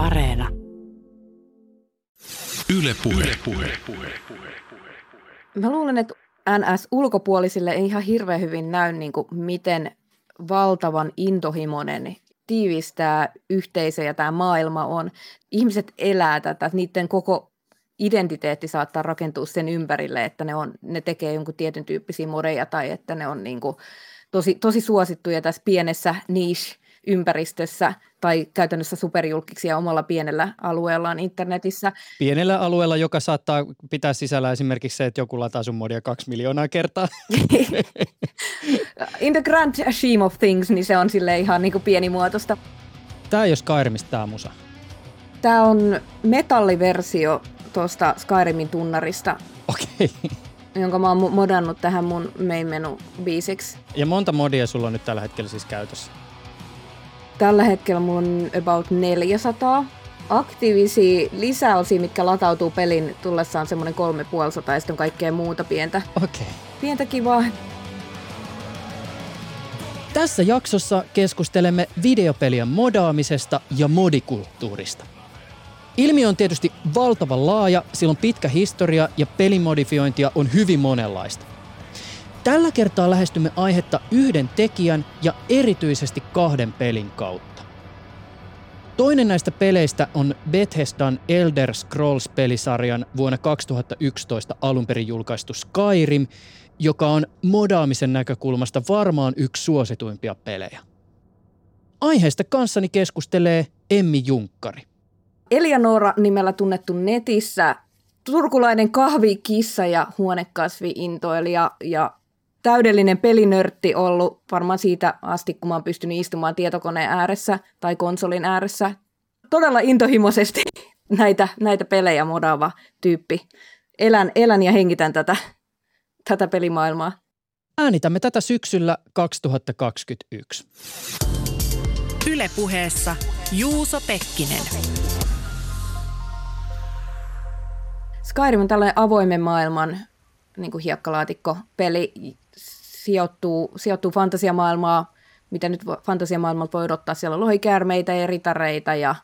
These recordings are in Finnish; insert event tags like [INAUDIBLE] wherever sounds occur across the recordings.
Areena. Yle Puhe. Yle Puhe. Mä luulen, että NS-ulkopuolisille ei ihan hirveän hyvin näy, niin kuin miten valtavan intohimoinen tiivistää yhteisö ja tämä maailma on. Ihmiset elää tätä, niiden koko identiteetti saattaa rakentua sen ympärille, että ne, on, ne tekee jonkun tietyn tyyppisiä modeja tai että ne on niin kuin tosi, tosi suosittuja tässä pienessä niche ympäristössä tai käytännössä superjulkiksi omalla pienellä alueellaan internetissä. Pienellä alueella, joka saattaa pitää sisällä esimerkiksi se, että joku lataa sun modia kaksi miljoonaa kertaa. [LAUGHS] In the grand scheme of things, niin se on sille ihan niin kuin pienimuotoista. Tämä ei ole Skyrimista tämä musa. Tämä on metalliversio tuosta Skyrimin tunnarista. Okei. Okay jonka mä oon modannut tähän mun main menu biisiksi. Ja monta modia sulla on nyt tällä hetkellä siis käytössä? Tällä hetkellä mulla on about 400 aktiivisia lisäosia, mitkä latautuu pelin tullessaan semmoinen 350 ja sitten on kaikkea muuta pientä. Okei. Okay. Pientä kivaa. Tässä jaksossa keskustelemme videopelien modaamisesta ja modikulttuurista. Ilmiö on tietysti valtavan laaja, sillä on pitkä historia ja pelimodifiointia on hyvin monenlaista. Tällä kertaa lähestymme aihetta yhden tekijän ja erityisesti kahden pelin kautta. Toinen näistä peleistä on Bethesdan Elder Scrolls-pelisarjan vuonna 2011 alun perin julkaistu Skyrim, joka on modaamisen näkökulmasta varmaan yksi suosituimpia pelejä. Aiheesta kanssani keskustelee Emmi Junkkari. Elianora nimellä tunnettu netissä turkulainen kahvikissa ja huonekasviintoilija ja täydellinen pelinörtti ollut varmaan siitä asti, kun mä oon pystynyt istumaan tietokoneen ääressä tai konsolin ääressä. Todella intohimoisesti [LAUGHS] näitä, näitä pelejä modaava tyyppi. Elän, elän ja hengitän tätä, tätä pelimaailmaa. Äänitämme tätä syksyllä 2021. Ylepuheessa Juuso Pekkinen. Skyrim on tällainen avoimen maailman niin kuin hiekkalaatikko-peli, sijoittuu, sijoittuu fantasiamaailmaa, mitä nyt fantasiamaailmalta voi odottaa. Siellä on lohikäärmeitä ja ritareita ja,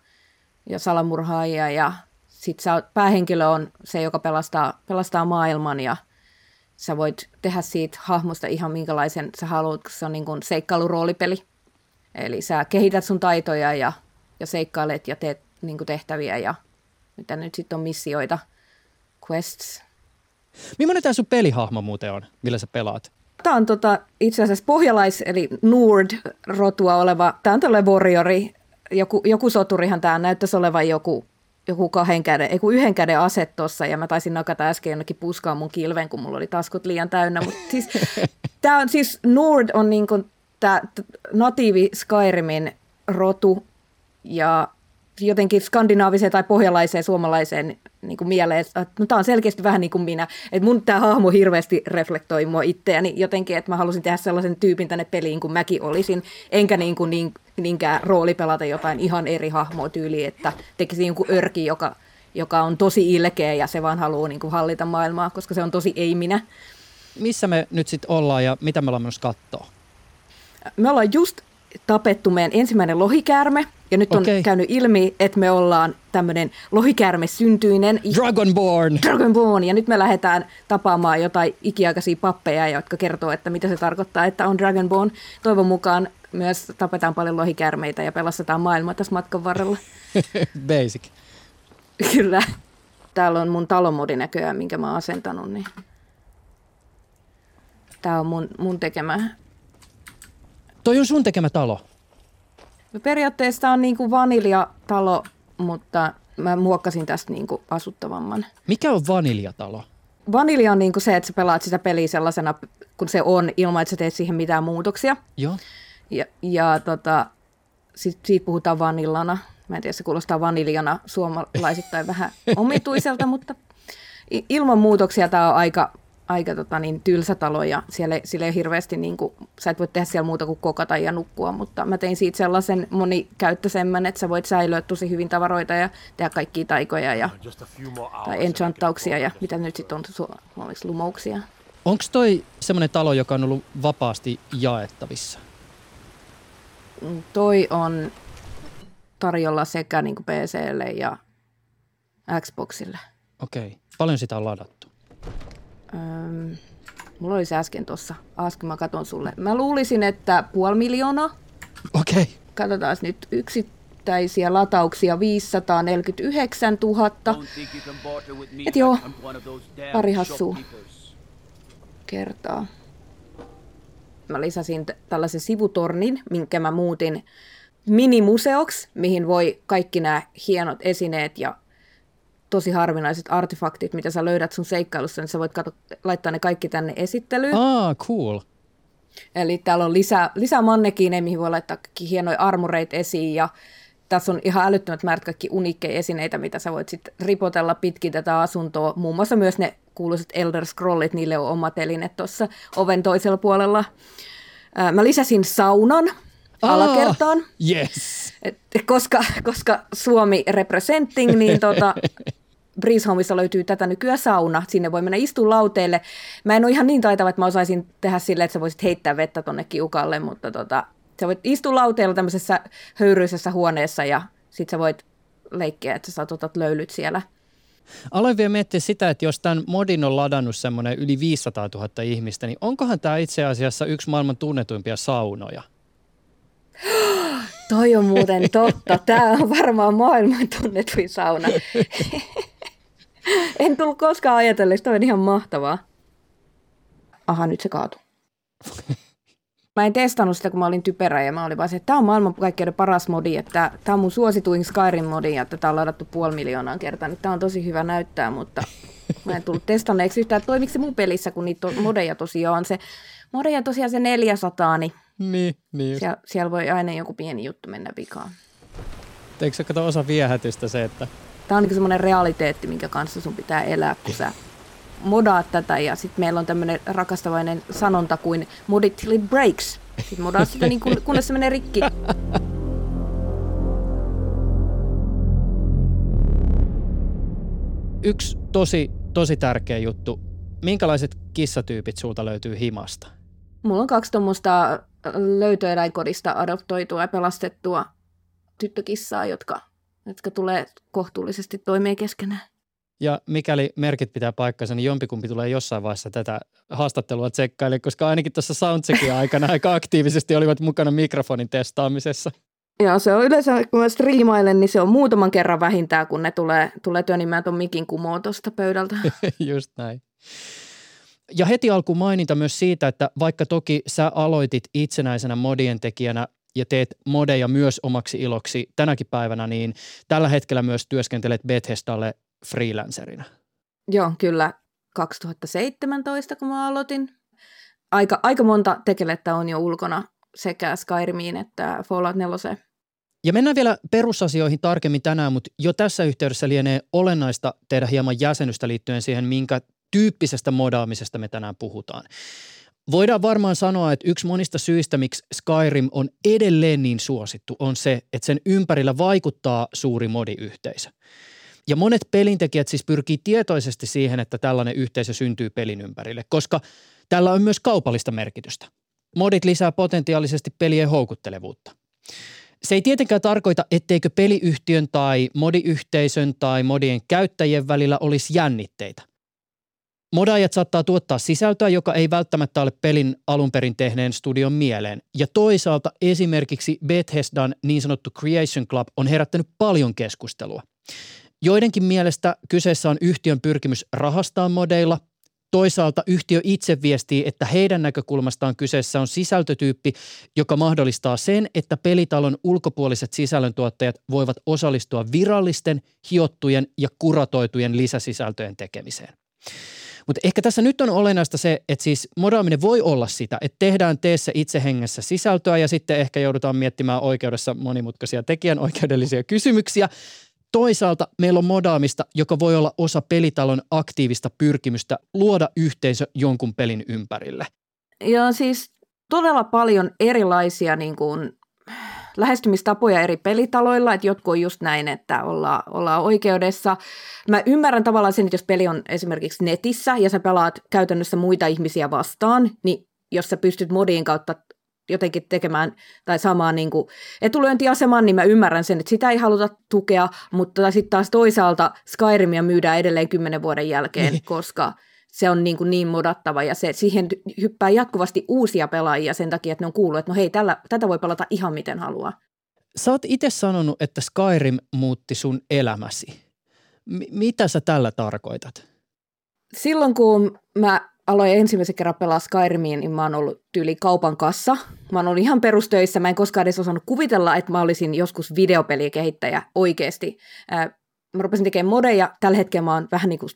ja salamurhaajia ja sitten päähenkilö on se, joka pelastaa, pelastaa maailman ja sä voit tehdä siitä hahmosta ihan minkälaisen sä haluat, kun se on niin kuin seikkailuroolipeli. Eli sä kehität sun taitoja ja, ja seikkailet ja teet niin kuin tehtäviä ja mitä nyt sitten on missioita – quests. Millainen tämä sun pelihahmo muuten on, millä sä pelaat? Tämä on tota, itse asiassa pohjalais- eli Nord-rotua oleva, tämä on tällainen warriori, joku, joku soturihan tämä näyttäisi olevan joku, joku kahden käden, ei yhden käden ase tuossa, ja mä taisin nakata äsken jonnekin puskaan mun kilven, kun mulla oli taskut liian täynnä, mutta siis, [LAUGHS] tämä on siis, Nord on niin kuin tämä natiivi Skyrimin rotu, ja jotenkin skandinaaviseen tai pohjalaiseen suomalaiseen niin kuin mieleen, että no, tämä on selkeästi vähän niin kuin minä. Että mun tämä hahmo hirveästi reflektoi mua itseäni jotenkin, että mä halusin tehdä sellaisen tyypin tänne peliin kuin mäkin olisin, enkä niin kuin niin, niinkään rooli pelata jotain ihan eri hahmoa tyyliin, että tekisi joku örki, joka, joka on tosi ilkeä ja se vaan haluaa niin kuin hallita maailmaa, koska se on tosi ei minä. Missä me nyt sitten ollaan ja mitä me ollaan myös katsoa? Me ollaan just tapettu meidän ensimmäinen lohikäärme, ja nyt on okay. käynyt ilmi, että me ollaan tämmöinen lohikäärme syntyinen. Dragonborn! Dragonborn. Ja nyt me lähdetään tapaamaan jotain ikiaikaisia pappeja, jotka kertoo, että mitä se tarkoittaa, että on Dragonborn. Toivon mukaan myös tapetaan paljon lohikäärmeitä ja pelastetaan maailmaa tässä matkan varrella. [LAUGHS] Basic. Kyllä. Täällä on mun talomodi näköjään, minkä mä oon asentanut. Niin. Tää on mun, mun tekemä Toi on sun tekemä talo. No periaatteessa on niin kuin vaniljatalo, mutta mä muokkasin tästä niin kuin asuttavamman. Mikä on vaniljatalo? Vanilja on niin kuin se, että sä pelaat sitä peliä sellaisena, kun se on, ilman että sä teet siihen mitään muutoksia. Joo. Ja, ja tota, sit, siitä puhutaan vanillana. Mä en tiedä, se kuulostaa vaniljana suomalaisittain vähän omituiselta, [LAUGHS] mutta ilman muutoksia tämä on aika aika tota, niin, tylsä talo ja siellä, siellä ei hirveästi, niin kuin, sä et voi tehdä siellä muuta kuin kokata ja nukkua, mutta mä tein siitä sellaisen monikäyttöisemmän, että sä voit säilyä tosi hyvin tavaroita ja tehdä kaikkia taikoja ja, tai enchantauksia ja mitä nyt sitten on suomeksi lumouksia. Onko toi semmoinen talo, joka on ollut vapaasti jaettavissa? Mm, toi on tarjolla sekä niin kuin PClle ja Xboxille. Okei. Paljon sitä on ladattu? Öm, mulla oli se äsken tuossa. Ask, mä katon sulle. Mä luulisin, että puoli miljoonaa. Okei. Katsotaan nyt yksittäisiä latauksia 549 000. Et joo, pari hassua kertaa. Mä lisäsin t- tällaisen sivutornin, minkä mä muutin minimuseoksi, mihin voi kaikki nämä hienot esineet ja tosi harvinaiset artefaktit, mitä sä löydät sun seikkailussa, niin sä voit kato, laittaa ne kaikki tänne esittelyyn. Ah, cool. Eli täällä on lisää, lisää mannekiineja, mihin voi laittaa kaikki hienoja armoreita esiin ja tässä on ihan älyttömät määrät kaikki uniikkeja esineitä, mitä sä voit sitten ripotella pitkin tätä asuntoa. Muun muassa myös ne kuuluiset Elder Scrollit, niille on elinet tuossa oven toisella puolella. Mä lisäsin saunan alakertaan. Yes. Et, koska, koska Suomi representing, niin tota, [LAUGHS] Breeze Homeissa löytyy tätä nykyään sauna. Sinne voi mennä istua lauteelle. Mä en ole ihan niin taitava, että mä osaisin tehdä silleen, että sä voisit heittää vettä tonne kiukalle, mutta tota, sä voit istua lauteella tämmöisessä höyryisessä huoneessa ja sit sä voit leikkiä, että sä saat otat löylyt siellä. Aloin vielä miettiä sitä, että jos tämän modin on ladannut semmoinen yli 500 000 ihmistä, niin onkohan tämä itse asiassa yksi maailman tunnetuimpia saunoja? [GASPS] Toi on muuten totta. Tämä on varmaan maailman tunnetuin sauna. [LAUGHS] en tullut koskaan ajatelleeksi, toi on ihan mahtavaa. Aha, nyt se kaatu. Mä en testannut sitä, kun mä olin typerä ja mä olin vaan se, että tämä on maailman kaikkein paras modi, että tämä on mun suosituin Skyrim-modi ja tätä on ladattu puoli miljoonaa kertaa, niin tämä on tosi hyvä näyttää, mutta mä en tullut testanneeksi yhtään, että toimiko se mun pelissä, kun niitä modeja tosiaan on se, modeja tosiaan se 400, niin Niin, niin siellä, siellä voi aina joku pieni juttu mennä vikaan. Eikö se kato osa viehätystä se, että Tämä on niin semmoinen realiteetti, minkä kanssa sun pitää elää, kun sä modaat tätä. Ja sitten meillä on tämmöinen rakastavainen sanonta kuin mod it till it breaks. Sitten modaa sitä niin kun, [LAUGHS] kunnes se menee rikki. yksi tosi, tosi tärkeä juttu. Minkälaiset kissatyypit sulta löytyy himasta? Mulla on kaksi tuommoista löytöeläinkodista adoptoitua ja pelastettua tyttökissaa, jotka, jotka tulee kohtuullisesti toimeen keskenään. Ja mikäli merkit pitää paikkansa, niin jompikumpi tulee jossain vaiheessa tätä haastattelua tsekkaille, koska ainakin tuossa soundcheckin aikana aika aktiivisesti olivat mukana mikrofonin testaamisessa. Ja se on yleensä, kun mä striimailen, niin se on muutaman kerran vähintään, kun ne tulee, tulee tönimään ton mikin kumoon tuosta pöydältä. [LAUGHS] Just näin. Ja heti alkuun maininta myös siitä, että vaikka toki sä aloitit itsenäisenä modien tekijänä ja teet modeja myös omaksi iloksi tänäkin päivänä, niin tällä hetkellä myös työskentelet Bethesdalle freelancerina. Joo, kyllä 2017, kun mä aloitin. Aika, aika monta tekelettä on jo ulkona sekä Skyrimiin että Fallout 4. Ja mennään vielä perusasioihin tarkemmin tänään, mutta jo tässä yhteydessä lienee olennaista tehdä hieman jäsenystä liittyen siihen, minkä tyyppisestä modaamisesta me tänään puhutaan. Voidaan varmaan sanoa, että yksi monista syistä, miksi Skyrim on edelleen niin suosittu, on se, että sen ympärillä vaikuttaa suuri modiyhteisö. Ja monet pelintekijät siis pyrkii tietoisesti siihen, että tällainen yhteisö syntyy pelin ympärille, koska tällä on myös kaupallista merkitystä. Modit lisää potentiaalisesti pelien houkuttelevuutta. Se ei tietenkään tarkoita, etteikö peliyhtiön tai modiyhteisön tai modien käyttäjien välillä olisi jännitteitä. Modaajat saattaa tuottaa sisältöä, joka ei välttämättä ole pelin alun perin tehneen studion mieleen. Ja toisaalta esimerkiksi Bethesdan niin sanottu Creation Club on herättänyt paljon keskustelua. Joidenkin mielestä kyseessä on yhtiön pyrkimys rahastaa modeilla. Toisaalta yhtiö itse viestii, että heidän näkökulmastaan kyseessä on sisältötyyppi, joka mahdollistaa sen, että pelitalon ulkopuoliset sisällöntuottajat voivat osallistua virallisten, hiottujen ja kuratoitujen lisäsisältöjen tekemiseen. Mutta ehkä tässä nyt on olennaista se, että siis modaaminen voi olla sitä, että tehdään teessä itse hengessä sisältöä ja sitten ehkä joudutaan miettimään oikeudessa monimutkaisia tekijänoikeudellisia kysymyksiä. Toisaalta meillä on modaamista, joka voi olla osa pelitalon aktiivista pyrkimystä luoda yhteisö jonkun pelin ympärille. Ja siis todella paljon erilaisia niin kuin, lähestymistapoja eri pelitaloilla, että jotkut on just näin, että olla, ollaan oikeudessa. Mä ymmärrän tavallaan sen, että jos peli on esimerkiksi netissä ja sä pelaat käytännössä muita ihmisiä vastaan, niin jos sä pystyt modien kautta jotenkin tekemään tai saamaan niin kuin etulyöntiaseman, niin mä ymmärrän sen, että sitä ei haluta tukea, mutta sitten taas toisaalta Skyrimia myydään edelleen kymmenen vuoden jälkeen, niin. koska se on niin, kuin niin modattava ja se, siihen hyppää jatkuvasti uusia pelaajia sen takia, että ne on kuullut, että no hei, tällä, tätä voi pelata ihan miten haluaa. Sä oot itse sanonut, että Skyrim muutti sun elämäsi. M- mitä sä tällä tarkoitat? Silloin kun mä aloin ensimmäisen kerran pelaa Skyrimiin, niin mä oon ollut tyyli kaupan kassa. Mä oon ollut ihan perustöissä. Mä en koskaan edes osannut kuvitella, että mä olisin joskus videopelikehittäjä oikeasti. Mä rupesin tekemään modeja. Tällä hetkellä mä oon vähän niin kuin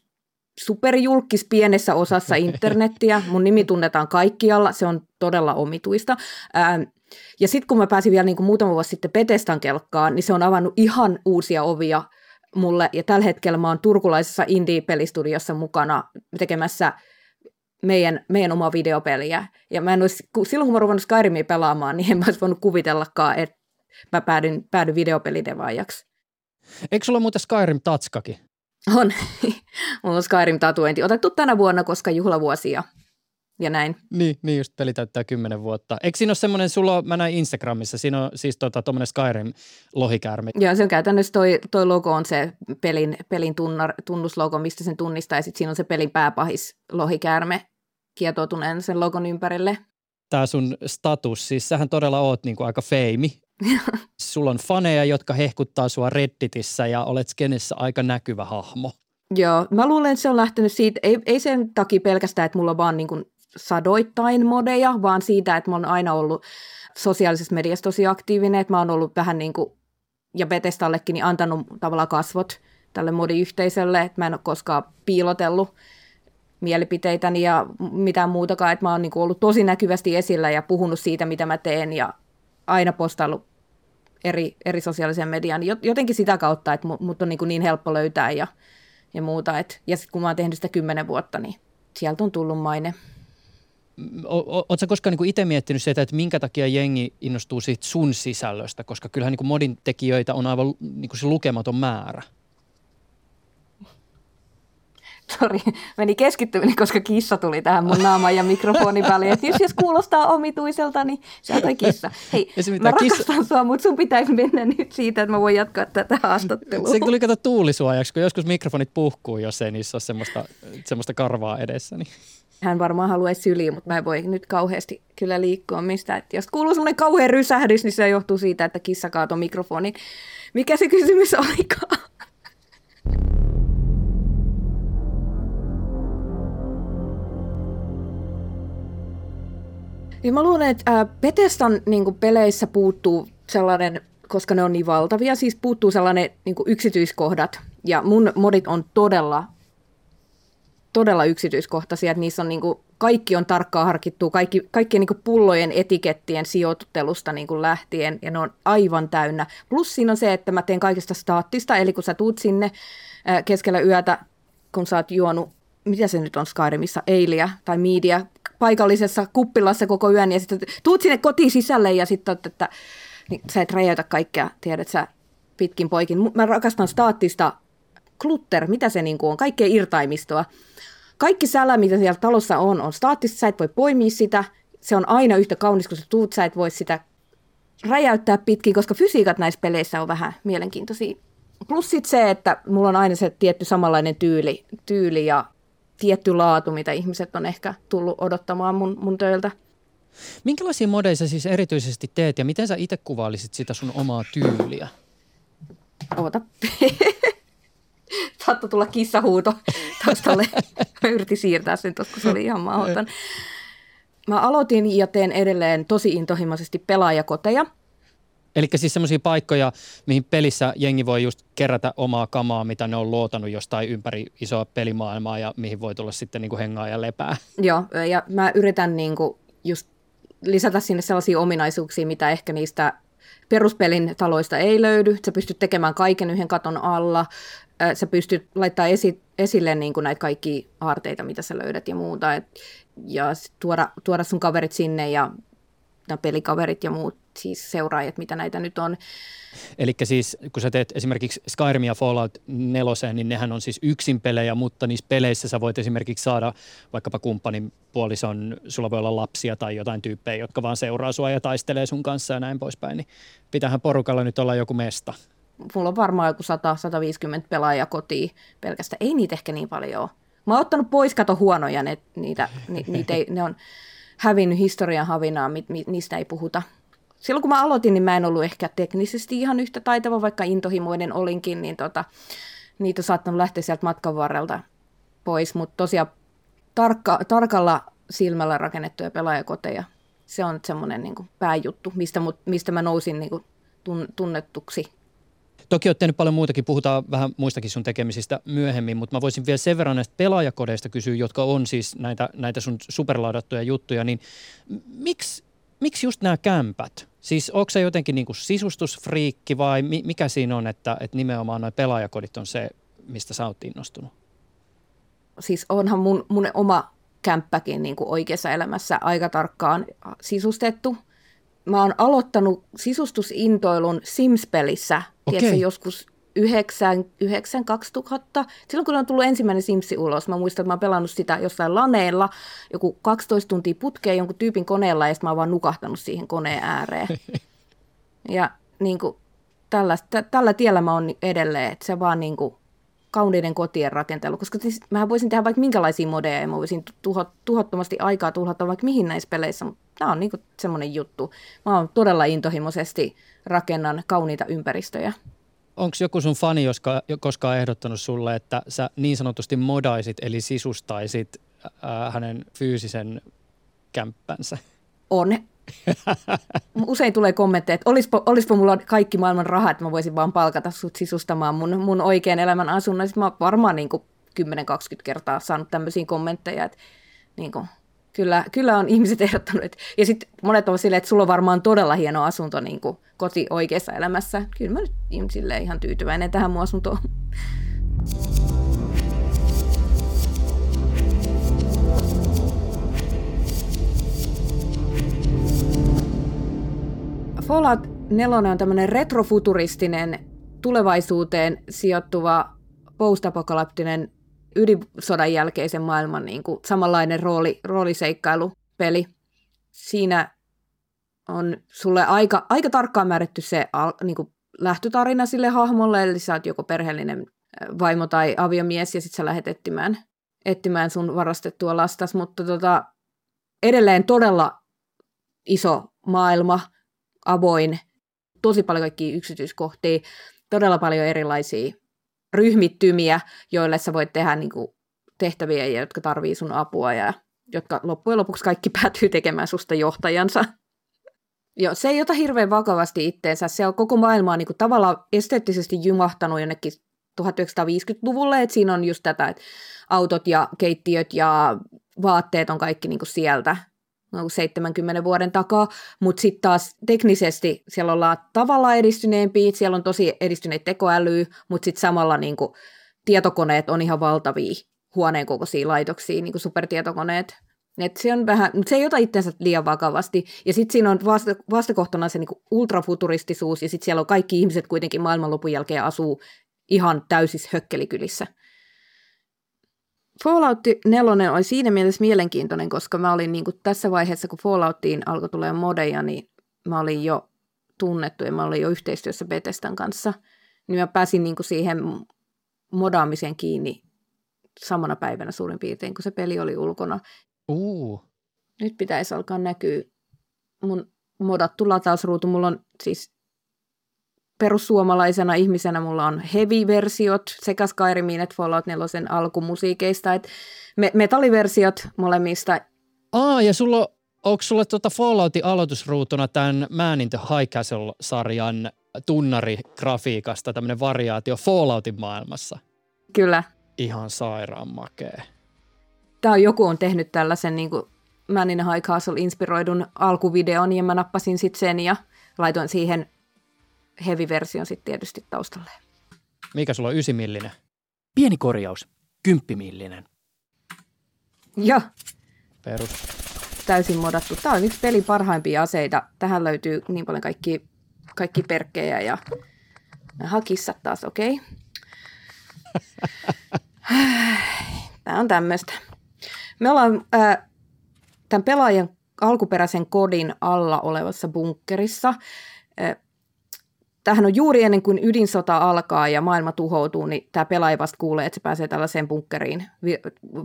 superjulkis pienessä osassa [LAUGHS] internettiä. Mun nimi tunnetaan kaikkialla. Se on todella omituista. Ja sitten kun mä pääsin vielä niin kuin muutama vuosi sitten Petestan kelkkaan, niin se on avannut ihan uusia ovia mulle. Ja tällä hetkellä mä oon turkulaisessa indie-pelistudiossa mukana tekemässä meidän, meidän omaa videopeliä. Ja mä en olisi, silloin kun mä ruvennut Skyrimia pelaamaan, niin en mä olisi voinut kuvitellakaan, että mä päädyn, päädyn videopelidevaajaksi. Eikö sulla muuten Skyrim-tatskakin? On. [LAUGHS] Mulla on Skyrim-tatuointi otettu tänä vuonna, koska juhlavuosia ja näin. Niin, niin just peli täyttää kymmenen vuotta. Eikö siinä ole semmoinen, sulla mä näin Instagramissa, siinä on siis tota, tuommoinen Skyrim lohikäärme. Joo, se on käytännössä toi, toi logo on se pelin, pelin tunnar, tunnuslogo, mistä sen tunnistaa, ja sitten siinä on se pelin pääpahis lohikäärme kietoutuneen sen logon ympärille. Tämä sun status, siis sähän todella oot niinku aika feimi. [LAUGHS] Sulla on faneja, jotka hehkuttaa sua Redditissä ja olet skenessä aika näkyvä hahmo. Joo, mä luulen, että se on lähtenyt siitä, ei, ei sen takia pelkästään, että mulla on vaan niin kuin sadoittain modeja, vaan siitä, että mä oon aina ollut sosiaalisessa mediassa tosi aktiivinen, että mä oon ollut vähän niin kuin, ja Betestallekin, niin antanut tavallaan kasvot tälle modiyhteisölle, että mä en ole koskaan piilotellut mielipiteitäni ja mitään muutakaan, että mä oon niin kuin ollut tosi näkyvästi esillä ja puhunut siitä, mitä mä teen ja aina postaillut eri, eri sosiaalisen median, jotenkin sitä kautta, että mut on niin, niin helppo löytää ja, ja muuta. Et, ja sitten kun mä oon tehnyt sitä kymmenen vuotta, niin sieltä on tullut maine. Oletko koskaan niin itse miettinyt sitä, että minkä takia jengi innostuu siitä sun sisällöstä, koska kyllähän niin modin tekijöitä on aivan niin se lukematon määrä. Sori, meni keskittyminen, koska kissa tuli tähän mun naaman ja mikrofonin väliin. Että jos, jos kuulostaa omituiselta, niin se on kissa. Hei, mä rakastan kissa... sua, mutta sun pitäisi mennä nyt siitä, että mä voin jatkaa tätä haastattelua. Se tuli kato tuulisuojaksi, kun joskus mikrofonit puhkuu, jos ei niissä ole semmoista, semmoista karvaa edessä. Niin. Hän varmaan haluaisi syliä, mutta mä en voi nyt kauheasti kyllä liikkua mistä. Että jos kuuluu semmoinen kauhean rysähdys, niin se johtuu siitä, että kissa kaatoi mikrofonin. Mikä se kysymys olikaan? Niin mä luulen, että Bethesdan niin peleissä puuttuu sellainen, koska ne on niin valtavia, siis puuttuu sellainen niin yksityiskohdat. Ja mun modit on todella, todella yksityiskohtaisia, että niissä on niin kuin, kaikki on tarkkaan harkittu, kaikki, kaikkien niin pullojen etikettien sijoittelusta niin lähtien, ja ne on aivan täynnä. Plus siinä on se, että mä teen kaikesta staattista, eli kun sä tuut sinne keskellä yötä, kun sä oot juonut mitä se nyt on Skyrimissa, Eilia tai Media, paikallisessa kuppilassa koko yön ja sitten tuut sinne kotiin sisälle ja sitten että niin sä et räjäytä kaikkea, tiedät sä, pitkin poikin. Mä rakastan staattista klutter, mitä se niin on, kaikkea irtaimistoa. Kaikki sälä, mitä siellä talossa on, on staattista, sä et voi poimia sitä, se on aina yhtä kaunis, kun sä tuut, sä et voi sitä räjäyttää pitkin, koska fysiikat näissä peleissä on vähän mielenkiintoisia. Plus sit se, että mulla on aina se tietty samanlainen tyyli, tyyli ja tietty laatu, mitä ihmiset on ehkä tullut odottamaan mun, mun töiltä. Minkälaisia modeja sä siis erityisesti teet ja miten sä itse kuvailisit sitä sun omaa tyyliä? Oota. [LAUGHS] Saatto tulla kissahuuto taustalle. [LAUGHS] Mä yritin siirtää sen tuossa, kun se oli ihan mahdoton. [LAUGHS] Mä aloitin ja teen edelleen tosi intohimoisesti pelaajakoteja – Eli siis semmoisia paikkoja, mihin pelissä jengi voi just kerätä omaa kamaa, mitä ne on luotanut jostain ympäri isoa pelimaailmaa ja mihin voi tulla sitten niin kuin hengaa ja lepää. Joo, ja mä yritän niin kuin just lisätä sinne sellaisia ominaisuuksia, mitä ehkä niistä peruspelin taloista ei löydy. Sä pystyt tekemään kaiken yhden katon alla. Sä pystyt laittaa esi- esille niin kuin näitä kaikki aarteita, mitä sä löydät ja muuta. Et, ja tuoda, tuoda sun kaverit sinne ja pelikaverit ja muut siis seuraajat, mitä näitä nyt on. Eli siis kun sä teet esimerkiksi Skyrim ja Fallout 4, niin nehän on siis yksin pelejä, mutta niissä peleissä sä voit esimerkiksi saada vaikkapa kumppanin puolison, sulla voi olla lapsia tai jotain tyyppejä, jotka vaan seuraa sua ja taistelee sun kanssa ja näin poispäin, niin pitäähän porukalla nyt olla joku mesta. Mulla on varmaan joku 100-150 pelaajaa kotiin pelkästään. Ei niitä ehkä niin paljon ole. Mä oon ottanut pois, kato huonoja, ne, niitä, ni, niitä ei, ne on hävinnyt historian havinaa, mi, mi, niistä ei puhuta. Silloin kun mä aloitin, niin mä en ollut ehkä teknisesti ihan yhtä taitava, vaikka intohimoinen olinkin, niin tota, niitä on saattanut lähteä sieltä matkan varrelta pois, mutta tosiaan tarkka, tarkalla silmällä rakennettuja pelaajakoteja, se on semmoinen niin pääjuttu, mistä, mut, mistä mä nousin niin kuin tunnettuksi Toki olet tehnyt paljon muutakin, puhutaan vähän muistakin sun tekemisistä myöhemmin, mutta mä voisin vielä sen verran näistä pelaajakodeista kysyä, jotka on siis näitä, näitä sun superlaudattuja juttuja, niin miksi, miksi just nämä kämpät? Siis onko se jotenkin niin kuin sisustusfriikki vai mikä siinä on, että, että nimenomaan nuo pelaajakodit on se, mistä sä oot innostunut? Siis onhan mun, mun oma kämppäkin niin kuin oikeassa elämässä aika tarkkaan sisustettu – mä oon aloittanut sisustusintoilun Sims-pelissä, okay. tiedätkö, joskus 9, 9 2000. Silloin kun on tullut ensimmäinen Simsi ulos, mä muistan, että mä oon pelannut sitä jossain laneella, joku 12 tuntia putkeen jonkun tyypin koneella, ja sitten mä oon vaan nukahtanut siihen koneen ääreen. [LAUGHS] ja niin kuin, tällä, t- tällä tiellä mä oon edelleen, että se vaan niin kuin, kauniiden kotien rakentelu, koska siis, mä voisin tehdä vaikka minkälaisia modeja, ja mä voisin tuho, tuhottomasti aikaa tuhlata vaikka mihin näissä peleissä, mutta tämä on niinku semmoinen juttu. Mä oon todella intohimoisesti rakennan kauniita ympäristöjä. Onko joku sun fani joska, koskaan ehdottanut sulle, että sä niin sanotusti modaisit, eli sisustaisit ää, hänen fyysisen kämppänsä? On. Usein tulee kommentteja, että olispa, olispa mulla kaikki maailman rahat, että mä voisin vaan palkata sut sisustamaan mun, mun oikean elämän asunnon. Sitten mä varmaan niin 10-20 kertaa saanut tämmöisiä kommentteja, että niin kuin, kyllä, kyllä on ihmiset [LAUGHS] ehdottanut. Ja sitten monet ovat silleen, että sulla on varmaan todella hieno asunto niin kuin koti oikeassa elämässä. Kyllä mä nyt silleen ihan tyytyväinen tähän mun asuntoon. Fallout 4 on tämmöinen retrofuturistinen tulevaisuuteen sijoittuva postapokalyptinen ydinsodan jälkeisen maailman niin kuin samanlainen rooli, rooliseikkailupeli. Siinä on sulle aika, aika tarkkaan määrätty se niin kuin lähtötarina sille hahmolle, eli sä oot joko perheellinen vaimo tai aviomies, ja sitten sä lähdet etsimään, etsimään sun varastettua lastas, mutta tota, edelleen todella iso maailma, avoin, tosi paljon kaikkia yksityiskohtia, todella paljon erilaisia ryhmittymiä, joille sä voit tehdä niin kuin tehtäviä, jotka tarvii sun apua ja jotka loppujen lopuksi kaikki [LAUGHS] päätyy tekemään susta johtajansa. Joo, se ei ota hirveän vakavasti itteensä. Se on koko maailmaa niin tavallaan esteettisesti jumahtanut jonnekin 1950-luvulle, että siinä on just tätä, että autot ja keittiöt ja vaatteet on kaikki niin kuin sieltä 70 vuoden takaa, mutta sitten taas teknisesti siellä ollaan tavallaan edistyneempiä, siellä on tosi edistyneet tekoäly, mutta sitten samalla niin kuin, tietokoneet on ihan valtavia huoneen kokoisia laitoksia, niin kuin supertietokoneet. Et se, on vähän, se ei ota itsensä liian vakavasti. Ja sitten siinä on vasta, vastakohtana se niin ultrafuturistisuus, ja sitten siellä on kaikki ihmiset kuitenkin maailmanlopun jälkeen asuu ihan täysissä hökkelikylissä. Fallout 4 oli siinä mielessä mielenkiintoinen, koska mä olin niin kuin tässä vaiheessa, kun Falloutiin alkoi tulee modeja, niin mä olin jo tunnettu ja mä olin jo yhteistyössä Bethesdan kanssa. Niin mä pääsin niin kuin siihen modaamiseen kiinni samana päivänä suurin piirtein, kun se peli oli ulkona. Uh. Nyt pitäisi alkaa näkyä mun modattu latausruutu. Mulla on siis perussuomalaisena ihmisenä mulla on heavy-versiot sekä Skyrimin että Fallout 4 alkumusiikeista, että me- metalliversiot molemmista. Aa, ja sulla, onko sulla tuota Falloutin aloitusruutuna tämän Man in the High Castle-sarjan tunnarigrafiikasta tämmöinen variaatio Falloutin maailmassa? Kyllä. Ihan sairaan makee. Tämä on, joku on tehnyt tällaisen niin kuin Man in the High Castle inspiroidun alkuvideon ja mä nappasin sitten sen ja laitoin siihen heavy-version sitten tietysti taustalle. Mikä sulla on ysimillinen? Pieni korjaus, kymppimillinen. Joo. Perus. täysin modattu. Tämä on yksi pelin parhaimpia aseita. Tähän löytyy niin paljon kaikki, kaikki perkkejä ja hakissa taas, okei. [LAUGHS] Okay. Tämä on tämmöistä. Me ollaan äh, tämän pelaajan alkuperäisen kodin alla olevassa bunkkerissa. Äh, tämähän on juuri ennen kuin ydinsota alkaa ja maailma tuhoutuu, niin tämä pelaaja vasta kuulee, että se pääsee tällaiseen bunkkeriin,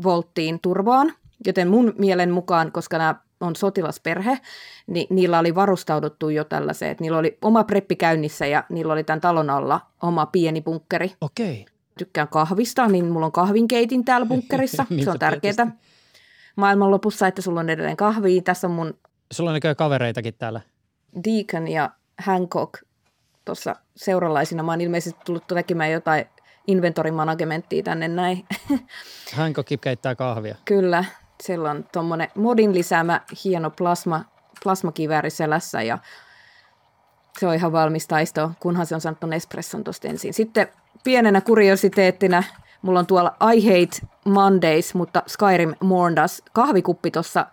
volttiin turvaan. Joten mun mielen mukaan, koska nämä on sotilasperhe, niin niillä oli varustauduttu jo tällaiseen, että niillä oli oma preppi käynnissä ja niillä oli tämän talon alla oma pieni bunkkeri. Okei. Tykkään kahvista, niin mulla on kahvinkeitin täällä bunkkerissa. [LAUGHS] se on tärkeää maailmanlopussa, että sulla on edelleen kahvia. Tässä on mun Sulla on kavereitakin täällä. Deacon ja Hancock tuossa seuralaisina. Mä oon ilmeisesti tullut tekemään jotain inventorimanagementtia tänne näin. [LAUGHS] Hancock keittää kahvia. Kyllä, sillä on tuommoinen modin lisäämä hieno plasma, plasmakivääri selässä ja se on ihan valmis taisto, kunhan se on saanut espresson tuosta ensin. Sitten pienenä kuriositeettina mulla on tuolla I Hate Mondays, mutta Skyrim Morndas kahvikuppi tuossa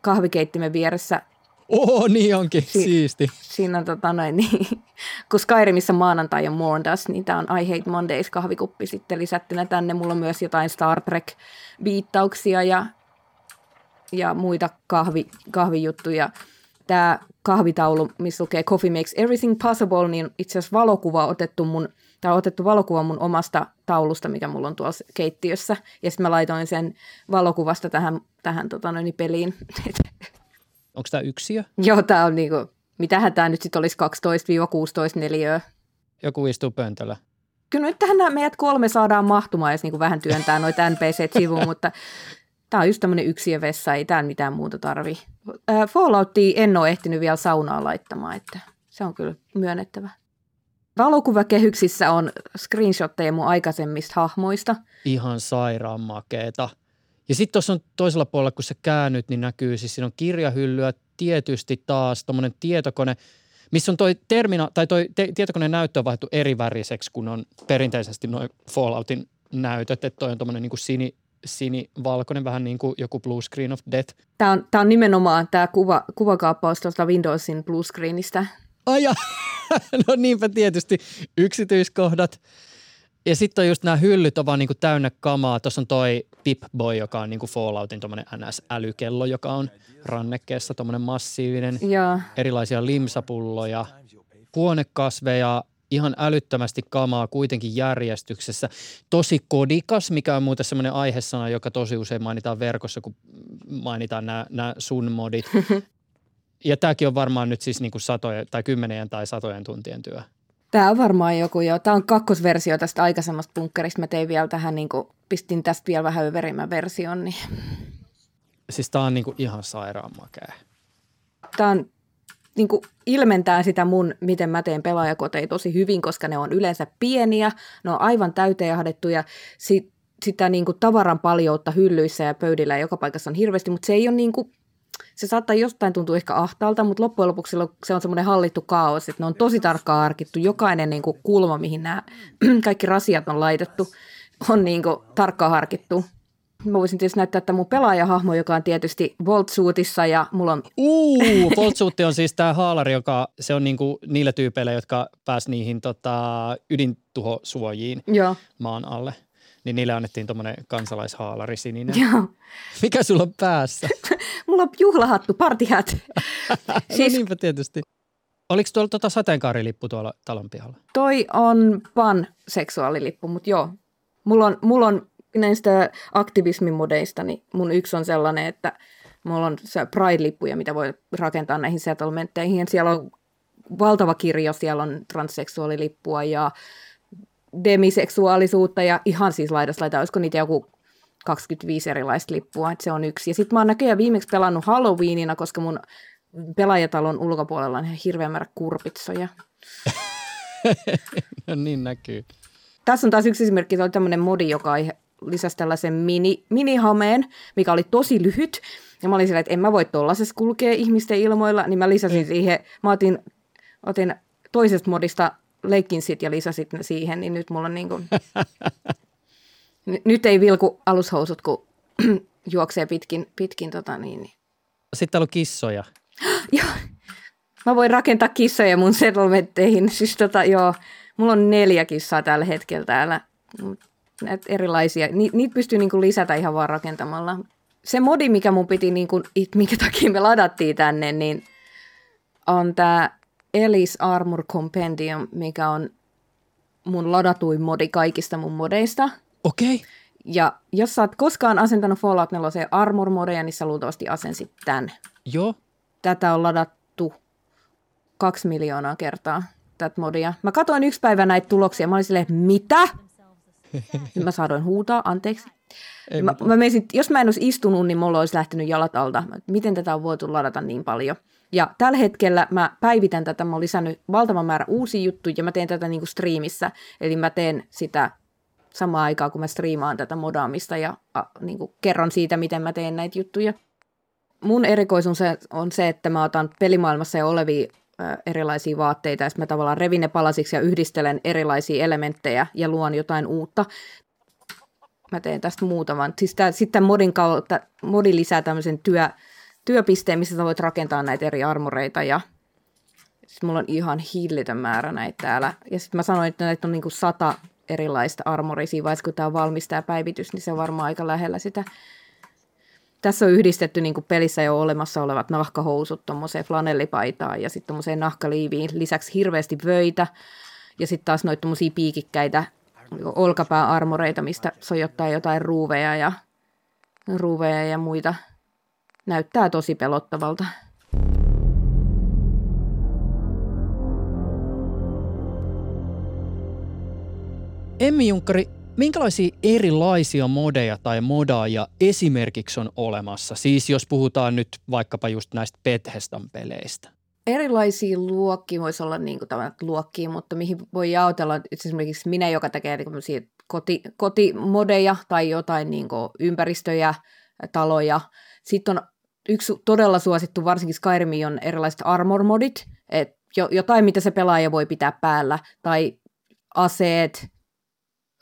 kahvikeittimen vieressä. [LAUGHS] Oo, niin onkin, si- siisti. Siinä on tota noin, niin, [LAUGHS] kun Skyrimissa maanantai on Morndas, niin tämä on I Hate Mondays kahvikuppi sitten lisättynä tänne. Mulla on myös jotain Star Trek-viittauksia ja, ja muita kahvi, kahvijuttuja. Tämä kahvitaulu, missä lukee Coffee makes everything possible, niin itse asiassa valokuva otettu mun – Tämä on otettu valokuva mun omasta taulusta, mikä mulla on tuolla keittiössä. Ja sitten mä laitoin sen valokuvasta tähän, tähän tota noin, peliin. [LAUGHS] Onko tämä yksiö? Joo, tämä on niinku, mitähän tämä nyt sitten olisi 12-16 neliöä. Joku istuu pöntöllä. Kyllä nyt tähän meidät kolme saadaan mahtumaan, jos niinku vähän työntää noita NPC-sivuun, [LAUGHS] mutta tämä on just tämmöinen yksiövessa, ei täällä mitään muuta tarvi. Falloutia en ole ehtinyt vielä saunaa laittamaan, että se on kyllä myönnettävä. Valokuvakehyksissä on screenshotteja mun aikaisemmista hahmoista. Ihan sairaan makeeta. Ja sitten tuossa on toisella puolella, kun sä käännyt, niin näkyy siis siinä on kirjahyllyä, tietysti taas tuommoinen tietokone, missä on toi termina, tai toi te, tietokoneen näyttö on vaihtu eri väriseksi, kun on perinteisesti noin Falloutin näytöt, että toi on tuommoinen niin sini, sinivalkoinen, vähän niin kuin joku blue screen of death. Tämä on, tämä on nimenomaan tämä kuva, kuvakaappaus tuosta Windowsin blue screenistä. Aja, [LAUGHS] no niinpä tietysti yksityiskohdat. Ja sitten on just nämä hyllyt on vaan niinku täynnä kamaa. Tuossa on toi Pip-Boy, joka on niinku Falloutin tuommoinen NS-älykello, joka on rannekkeessa tuommoinen massiivinen. Ja. Erilaisia limsapulloja, huonekasveja, ihan älyttömästi kamaa kuitenkin järjestyksessä. Tosi kodikas, mikä on muuten semmoinen aihesana, joka tosi usein mainitaan verkossa, kun mainitaan nämä, nämä sun modit. [LAUGHS] Ja tämäkin on varmaan nyt siis niin kuin satojen tai kymmenien tai satojen tuntien työ. Tämä on varmaan joku jo. Tämä on kakkosversio tästä aikaisemmasta bunkkerista. Mä tein vielä tähän, niin kuin, pistin tästä vielä vähän överimmän version. Niin. Siis tämä on niin kuin ihan sairaan makea. Tämä on niin kuin ilmentää sitä mun, miten mä teen pelaajakoteja tosi hyvin, koska ne on yleensä pieniä, ne on aivan täyteen jahdettuja. Sit, sitä niin kuin tavaran paljoutta hyllyissä ja pöydillä ja joka paikassa on hirveästi, mutta se ei ole niin kuin se saattaa jostain tuntua ehkä ahtaalta, mutta loppujen lopuksi se on semmoinen hallittu kaos, että ne on tosi tarkkaan harkittu. Jokainen niin kuin kulma, mihin nämä [CLEARS THROAT] kaikki rasiat on laitettu, on niin kuin tarkkaan harkittu. Mä voisin tietysti näyttää, että mun pelaajahahmo, joka on tietysti Voltsuutissa ja mulla on... Uu, [LAUGHS] Voltsuutti on siis tämä haalari, joka se on niinku niille tyypeille, jotka pääs niihin tota, ydintuhosuojiin Joo. maan alle niin niille annettiin tuommoinen kansalaishaalari sininen. Joo. Mikä sulla on päässä? [LAUGHS] Mulla on juhlahattu, partihät. [LAUGHS] siis... no niinpä tietysti. Oliko tuolla tota sateenkaarilippu tuolla talon pihalla? Toi on pan-seksuaalilippu, mutta joo. Mulla on, mulla on näistä aktivismimodeista, niin mun yksi on sellainen, että mulla on se Pride-lippuja, mitä voi rakentaa näihin settlementteihin. Siellä on valtava kirjo, siellä on transseksuaalilippua ja demiseksuaalisuutta ja ihan siis laidas laita, olisiko niitä joku 25 erilaista lippua, että se on yksi. Ja sitten mä oon näköjään viimeksi pelannut Halloweenina, koska mun pelaajatalon ulkopuolella on ihan hirveä määrä kurpitsoja. [LAUGHS] no niin näkyy. Tässä on taas yksi esimerkki, se oli tämmöinen modi, joka lisäsi tällaisen mini, minihameen, mikä oli tosi lyhyt. Ja mä olin sillä, että en mä voi tollaisessa kulkea ihmisten ilmoilla, niin mä lisäsin mm. siihen, mä otin, otin toisesta modista leikkin sit ja lisäsit ne siihen, niin nyt mulla on niin kuin, [LAUGHS] n- nyt ei vilku alushousut, kun [CLEARS THROAT] juoksee pitkin, pitkin tota niin, niin sitten on kissoja. [GASPS] Joo. Mä voin rakentaa kissoja mun settlementteihin. [LAUGHS] Siis tota, joo, mulla on neljä kissaa tällä hetkellä täällä. Näitä erilaisia. Ni, niitä pystyy niinku lisätä ihan vaan rakentamalla. Se modi, mikä mun piti, niinku, minkä takia me ladattiin tänne, niin on tämä Elis Armor Compendium, mikä on mun ladatuin modi kaikista mun modeista. Okei. Okay. Ja jos sä oot koskaan asentanut Fallout 4 Armor-modeja, niin sä luultavasti asensit tämän. Joo. Tätä on ladattu kaksi miljoonaa kertaa, tätä modia. Mä katsoin yksi päivä näitä tuloksia, mä olin silleen, mitä? [LAUGHS] mä saadoin huutaa, anteeksi. Ei mä, mä menisin, jos mä en olisi istunut, niin mulla olisi lähtenyt jalat alta. Miten tätä on voitu ladata niin paljon? Ja tällä hetkellä mä päivitän tätä, mä oon lisännyt valtavan määrä uusia juttuja ja mä teen tätä niinku striimissä. Eli mä teen sitä samaan aikaan, kun mä striimaan tätä modaamista ja a, niinku kerron siitä, miten mä teen näitä juttuja. Mun erikoisuus on se, että mä otan pelimaailmassa jo olevia erilaisia vaatteita, ja mä tavallaan revin ne palasiksi ja yhdistelen erilaisia elementtejä ja luon jotain uutta. Mä teen tästä muutaman. Siis sitten modin kautta, modi lisää tämmöisen työ, työpisteen, missä sä voit rakentaa näitä eri armoreita ja sitten mulla on ihan hillitön määrä näitä täällä. Ja sitten mä sanoin, että näitä on niinku sata erilaista armoria siinä vaiheessa, kun tämä on valmis tämä päivitys, niin se on varmaan aika lähellä sitä. Tässä on yhdistetty niin kuin pelissä jo olemassa olevat nahkahousut tuommoiseen flanellipaitaan ja sitten tuommoiseen nahkaliiviin. Lisäksi hirveästi vöitä ja sitten taas noita tuommoisia piikikkäitä olkapääarmoreita, mistä sojottaa jotain ruuveja ja, ruuveja ja muita – näyttää tosi pelottavalta. Emmi Junkkari, minkälaisia erilaisia modeja tai modaajia esimerkiksi on olemassa? Siis jos puhutaan nyt vaikkapa just näistä Bethesdan peleistä. Erilaisia luokkia voisi olla niin kuin luokkia, mutta mihin voi jaotella esimerkiksi minä, joka tekee niin koti, kotimodeja tai jotain niin ympäristöjä, taloja. Sitten on yksi todella suosittu, varsinkin Skyrim, on erilaiset armor-modit, että jotain, mitä se pelaaja voi pitää päällä, tai aseet,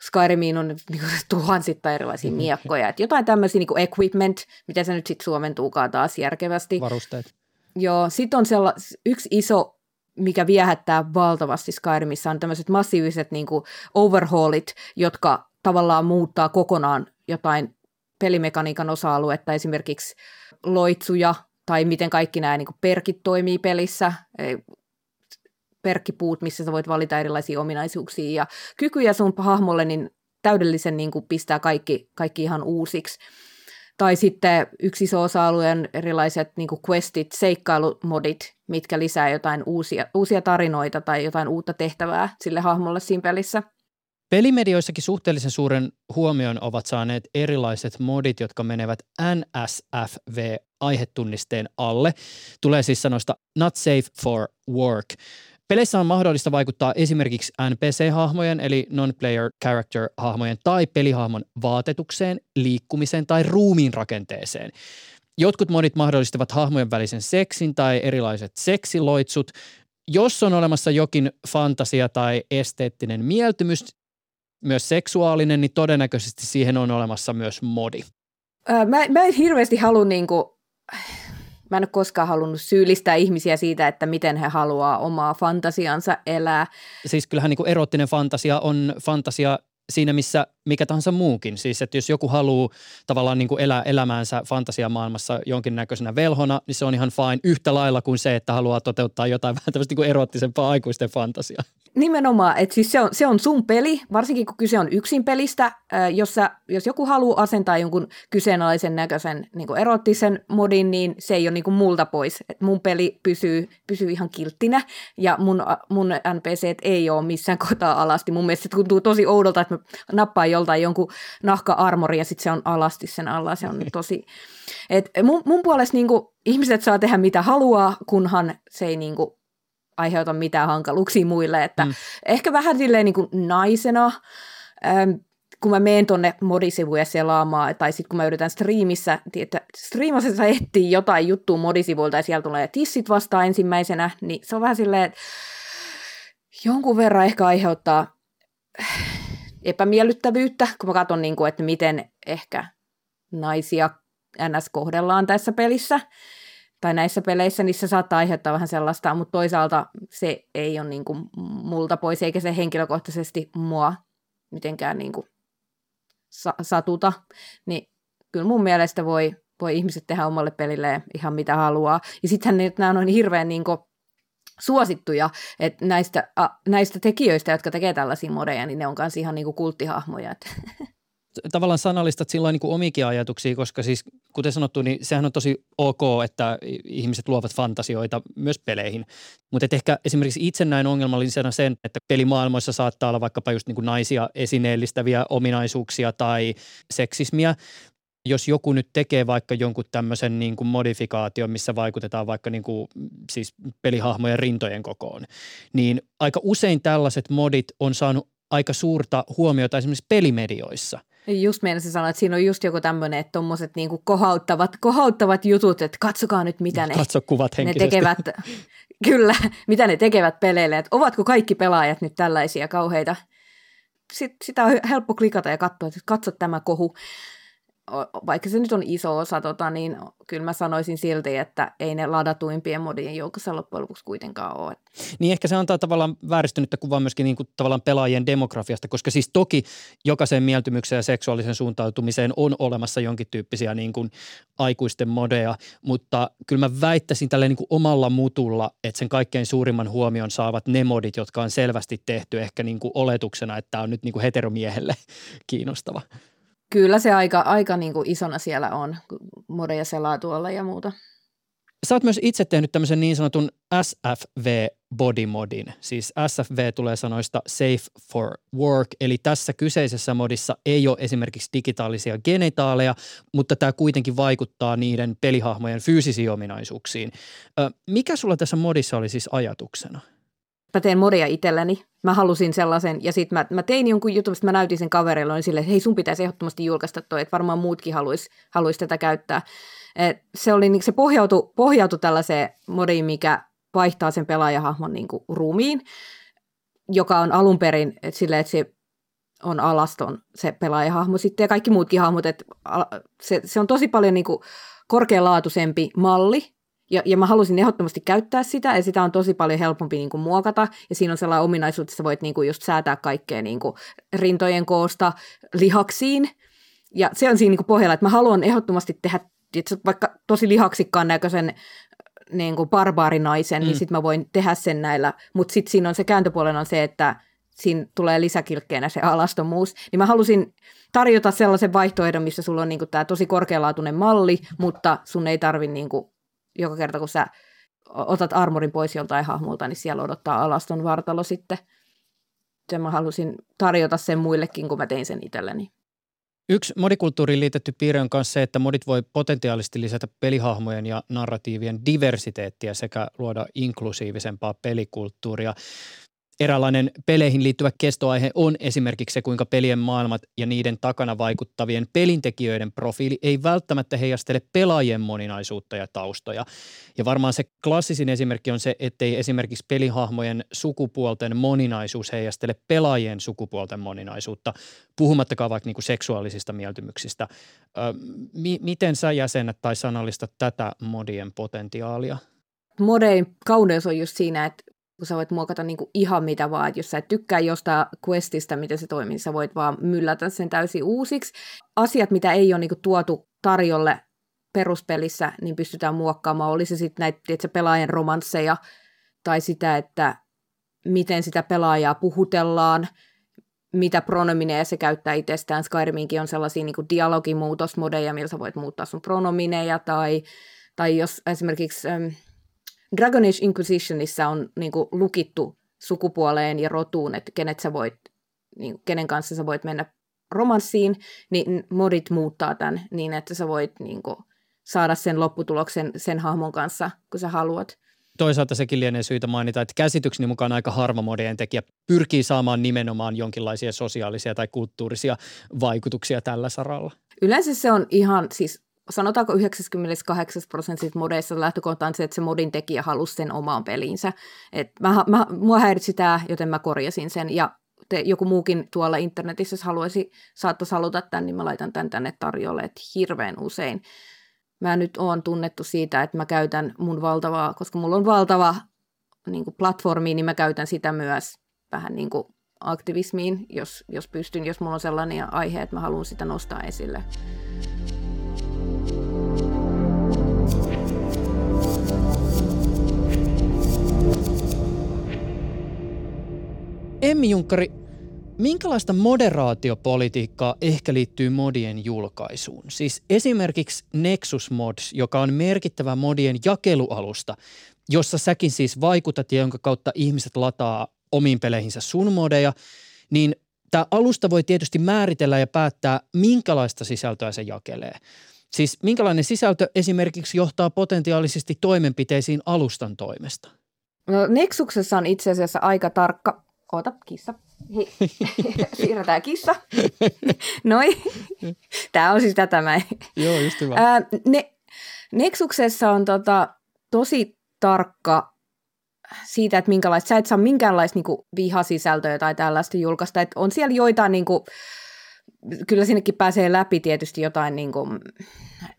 Skyrimiin on [LAUGHS] niin tuhansittain erilaisia miekkoja, että jotain tämmöisiä niin equipment, mitä se nyt sitten suomentuukaan taas järkevästi. Varusteet. Joo, sitten on sella, yksi iso, mikä viehättää valtavasti Skyrimissa, on tämmöiset massiiviset niin overhaulit, jotka tavallaan muuttaa kokonaan jotain pelimekaniikan osa-aluetta, esimerkiksi loitsuja tai miten kaikki nämä niin perkit toimii pelissä, perkkipuut, missä sä voit valita erilaisia ominaisuuksia ja kykyjä sun hahmolle, niin täydellisen niin kuin pistää kaikki, kaikki ihan uusiksi. Tai sitten yksi iso osa-alue on erilaiset niin kuin questit, seikkailumodit, mitkä lisää jotain uusia, uusia tarinoita tai jotain uutta tehtävää sille hahmolle siinä pelissä. Pelimedioissakin suhteellisen suuren huomion ovat saaneet erilaiset modit, jotka menevät NSFV-aihetunnisteen alle. Tulee siis sanoista Not Safe for Work. Peleissä on mahdollista vaikuttaa esimerkiksi NPC-hahmojen eli non-player character-hahmojen tai pelihahmon vaatetukseen, liikkumiseen tai ruumiin rakenteeseen. Jotkut modit mahdollistavat hahmojen välisen seksin tai erilaiset seksiloitsut. Jos on olemassa jokin fantasia tai esteettinen mieltymys, myös seksuaalinen, niin todennäköisesti siihen on olemassa myös modi. Öö, mä, mä en hirveästi halua niinku, mä en ole koskaan halunnut syyllistää ihmisiä siitä, että miten he haluaa omaa fantasiansa elää. Siis kyllähän niin erottinen fantasia on fantasia siinä, missä mikä tahansa muukin. Siis, että jos joku haluaa tavallaan niin kuin elää elämäänsä fantasiamaailmassa jonkinnäköisenä velhona, niin se on ihan fine yhtä lailla kuin se, että haluaa toteuttaa jotain [LAUGHS] vähän tämmöistä niin erottisempaa aikuisten fantasiaa. Nimenomaan, että siis se on, se on sun peli, varsinkin kun kyse on yksin pelistä. Jos, sä, jos joku haluaa asentaa jonkun kyseenalaisen näköisen niin erottisen modin, niin se ei ole niin kuin multa pois. Et mun peli pysyy, pysyy ihan kilttinä ja mun, mun NPC ei ole missään kohtaa alasti. Mun mielestä se tuntuu tosi oudolta, että mä nappaan joltain jonkun nahka-armori ja sitten se on alasti sen alla. Se on tosi... Et mun, mun puolesta niin kuin, ihmiset saa tehdä mitä haluaa, kunhan se ei niin kuin, aiheuta mitään hankaluuksia muille. Että mm. Ehkä vähän silleen niin kuin naisena, ähm, kun mä menen tonne modisivuja selaamaan, tai sitten kun mä yritän striimissä, että striimasessa etsii jotain juttua modisivuilta ja siellä tulee tissit vastaan ensimmäisenä, niin se on vähän silleen, että jonkun verran ehkä aiheuttaa epämiellyttävyyttä, kun mä katson, niin kuin, että miten ehkä naisia NS kohdellaan tässä pelissä. Tai näissä peleissä, se saattaa aiheuttaa vähän sellaista, mutta toisaalta se ei ole niin kuin multa pois, eikä se henkilökohtaisesti mua mitenkään niin kuin sa- satuta, niin kyllä mun mielestä voi, voi ihmiset tehdä omalle pelilleen ihan mitä haluaa. Ja sittenhän nämä on hirveän niin kuin suosittuja, että näistä, a, näistä tekijöistä, jotka tekee tällaisia modeja, niin ne on myös ihan niin kuin kulttihahmoja. [LAUGHS] tavallaan sanallistat silloin niin kuin omikin ajatuksia, koska siis kuten sanottu, niin sehän on tosi ok, että ihmiset luovat fantasioita myös peleihin. Mutta ehkä esimerkiksi itse näin ongelmallisena sen, että pelimaailmoissa saattaa olla vaikkapa just niin kuin naisia esineellistäviä ominaisuuksia tai seksismiä, jos joku nyt tekee vaikka jonkun tämmöisen niin kuin modifikaation, missä vaikutetaan vaikka niin kuin, siis pelihahmojen rintojen kokoon, niin aika usein tällaiset modit on saanut aika suurta huomiota esimerkiksi pelimedioissa – Just meinasin sanoa, että siinä on just joku tämmöinen, että tuommoiset niinku kohauttavat, kohauttavat jutut, että katsokaa nyt mitä ne, Katso kuvat ne tekevät, [LAUGHS] kyllä, mitä ne tekevät peleille, että ovatko kaikki pelaajat nyt tällaisia kauheita. Sitten sitä on helppo klikata ja katsoa, että katso tämä kohu vaikka se nyt on iso osa, tota, niin kyllä mä sanoisin silti, että ei ne ladatuimpien modien joukossa loppujen lopuksi kuitenkaan ole. Niin ehkä se antaa tavallaan vääristynyttä kuvaa myöskin niin kuin tavallaan pelaajien demografiasta, koska siis toki jokaisen mieltymykseen ja seksuaalisen suuntautumiseen on olemassa jonkin tyyppisiä niin kuin aikuisten modeja, mutta kyllä mä väittäisin tälle niin kuin omalla mutulla, että sen kaikkein suurimman huomion saavat ne modit, jotka on selvästi tehty ehkä niin kuin oletuksena, että tämä on nyt niin kuin heteromiehelle [LAUGHS] kiinnostava. Kyllä se aika, aika niin kuin isona siellä on, modeja selaa tuolla ja muuta. Sä oot myös itse tehnyt tämmöisen niin sanotun SFV body modin. Siis SFV tulee sanoista Safe for Work, eli tässä kyseisessä modissa ei ole esimerkiksi digitaalisia genitaaleja, mutta tämä kuitenkin vaikuttaa niiden pelihahmojen fyysisiin ominaisuuksiin. Mikä sulla tässä modissa oli siis ajatuksena? Mä teen modia itselleni. Mä halusin sellaisen, ja sitten mä, mä tein jonkun jutun, mä näytin sen kaverille, niin silleen, että hei sun pitäisi ehdottomasti julkaista toi, että varmaan muutkin haluaisi haluais tätä käyttää. Et se, oli, niin se pohjautui, pohjautui tällaiseen modiin, mikä vaihtaa sen pelaajahahmon niin kuin ruumiin, joka on alun perin että sille, että se on alaston se pelaajahahmo sitten ja kaikki muutkin hahmot, että se, se on tosi paljon niin kuin korkealaatuisempi malli ja, ja mä halusin ehdottomasti käyttää sitä, ja sitä on tosi paljon helpompi niin kuin muokata, ja siinä on sellainen ominaisuus, että sä voit niin kuin just säätää kaikkea niin kuin rintojen koosta lihaksiin, ja se on siinä niin kuin pohjalla, että mä haluan ehdottomasti tehdä että vaikka tosi lihaksikkaan näköisen niin kuin barbaarinaisen, niin mm. niin sitten mä voin tehdä sen näillä, mutta sitten siinä on se kääntöpuolen on se, että siinä tulee lisäkilkkeenä se alastomuus, niin mä halusin tarjota sellaisen vaihtoehdon, missä sulla on niin tämä tosi korkealaatuinen malli, mutta sun ei tarvi niin kuin joka kerta kun sä otat armorin pois joltain hahmolta, niin siellä odottaa alaston vartalo sitten. Sen mä halusin tarjota sen muillekin, kun mä tein sen itselleni. Yksi modikulttuuriin liitetty piirre on myös se, että modit voi potentiaalisesti lisätä pelihahmojen ja narratiivien diversiteettiä sekä luoda inklusiivisempaa pelikulttuuria. Eräänlainen peleihin liittyvä kestoaihe on esimerkiksi se, kuinka pelien maailmat ja niiden takana vaikuttavien pelintekijöiden profiili ei välttämättä heijastele pelaajien moninaisuutta ja taustoja. Ja varmaan se klassisin esimerkki on se, ettei esimerkiksi pelihahmojen sukupuolten moninaisuus heijastele pelaajien sukupuolten moninaisuutta, puhumattakaan vaikka niinku seksuaalisista mieltymyksistä. Ö, mi- miten sä jäsenet tai sanallistat tätä modien potentiaalia? Modein kauneus on just siinä, että kun sä voit muokata niin kuin ihan mitä vaan, että jos sä et tykkää jostain questista, miten se toimii, niin sä voit vaan myllätä sen täysin uusiksi. Asiat, mitä ei ole niin kuin tuotu tarjolle peruspelissä, niin pystytään muokkaamaan. Oli se sitten näitä tiedätkö, pelaajan romansseja tai sitä, että miten sitä pelaajaa puhutellaan, mitä pronomineja se käyttää itsestään. Skyriminkin on sellaisia niin dialogimuutosmodeja, millä sä voit muuttaa sun pronomineja, tai, tai jos esimerkiksi Dragon Age Inquisitionissa on niin kuin, lukittu sukupuoleen ja rotuun, että kenet sä voit, niin, kenen kanssa sä voit mennä romanssiin, niin modit muuttaa tämän niin, että sä voit niin kuin, saada sen lopputuloksen sen hahmon kanssa, kun sä haluat. Toisaalta sekin lienee syytä mainita, että käsitykseni mukaan aika harva modien tekijä pyrkii saamaan nimenomaan jonkinlaisia sosiaalisia tai kulttuurisia vaikutuksia tällä saralla. Yleensä se on ihan siis sanotaanko 98 prosenttia modeissa lähtökohta on se, että se modin tekijä halusi sen omaan peliinsä. Et mä, mä, mua häiritsi tämä, joten mä korjasin sen. Ja te, joku muukin tuolla internetissä, haluaisi, saattaisi haluta tämän, niin mä laitan tämän tänne tarjolle, että hirveän usein mä nyt oon tunnettu siitä, että mä käytän mun valtavaa, koska mulla on valtava niin kuin platformi, niin mä käytän sitä myös vähän niin kuin aktivismiin, jos, jos pystyn, jos mulla on sellainen aihe, että mä haluan sitä nostaa esille. Emmi Junkkari, minkälaista moderaatiopolitiikkaa ehkä liittyy modien julkaisuun? Siis esimerkiksi Nexus Mods, joka on merkittävä modien jakelualusta, jossa säkin siis vaikutat ja jonka kautta ihmiset lataa omiin peleihinsä sun modeja, niin tämä alusta voi tietysti määritellä ja päättää, minkälaista sisältöä se jakelee. Siis minkälainen sisältö esimerkiksi johtaa potentiaalisesti toimenpiteisiin alustan toimesta? No, Nexuksessa on itse asiassa aika tarkka Oota, kissa. [LAUGHS] Siirretään kissa. Noi. Tämä on siis tätä mä. Joo, just hyvä. Ää, ne, Nexuksessa on tota, tosi tarkka siitä, että minkälaista, sä et saa minkäänlaista niinku, vihasisältöä tai tällaista julkaista. Et on siellä joitain, niinku, kyllä sinnekin pääsee läpi tietysti jotain niinku,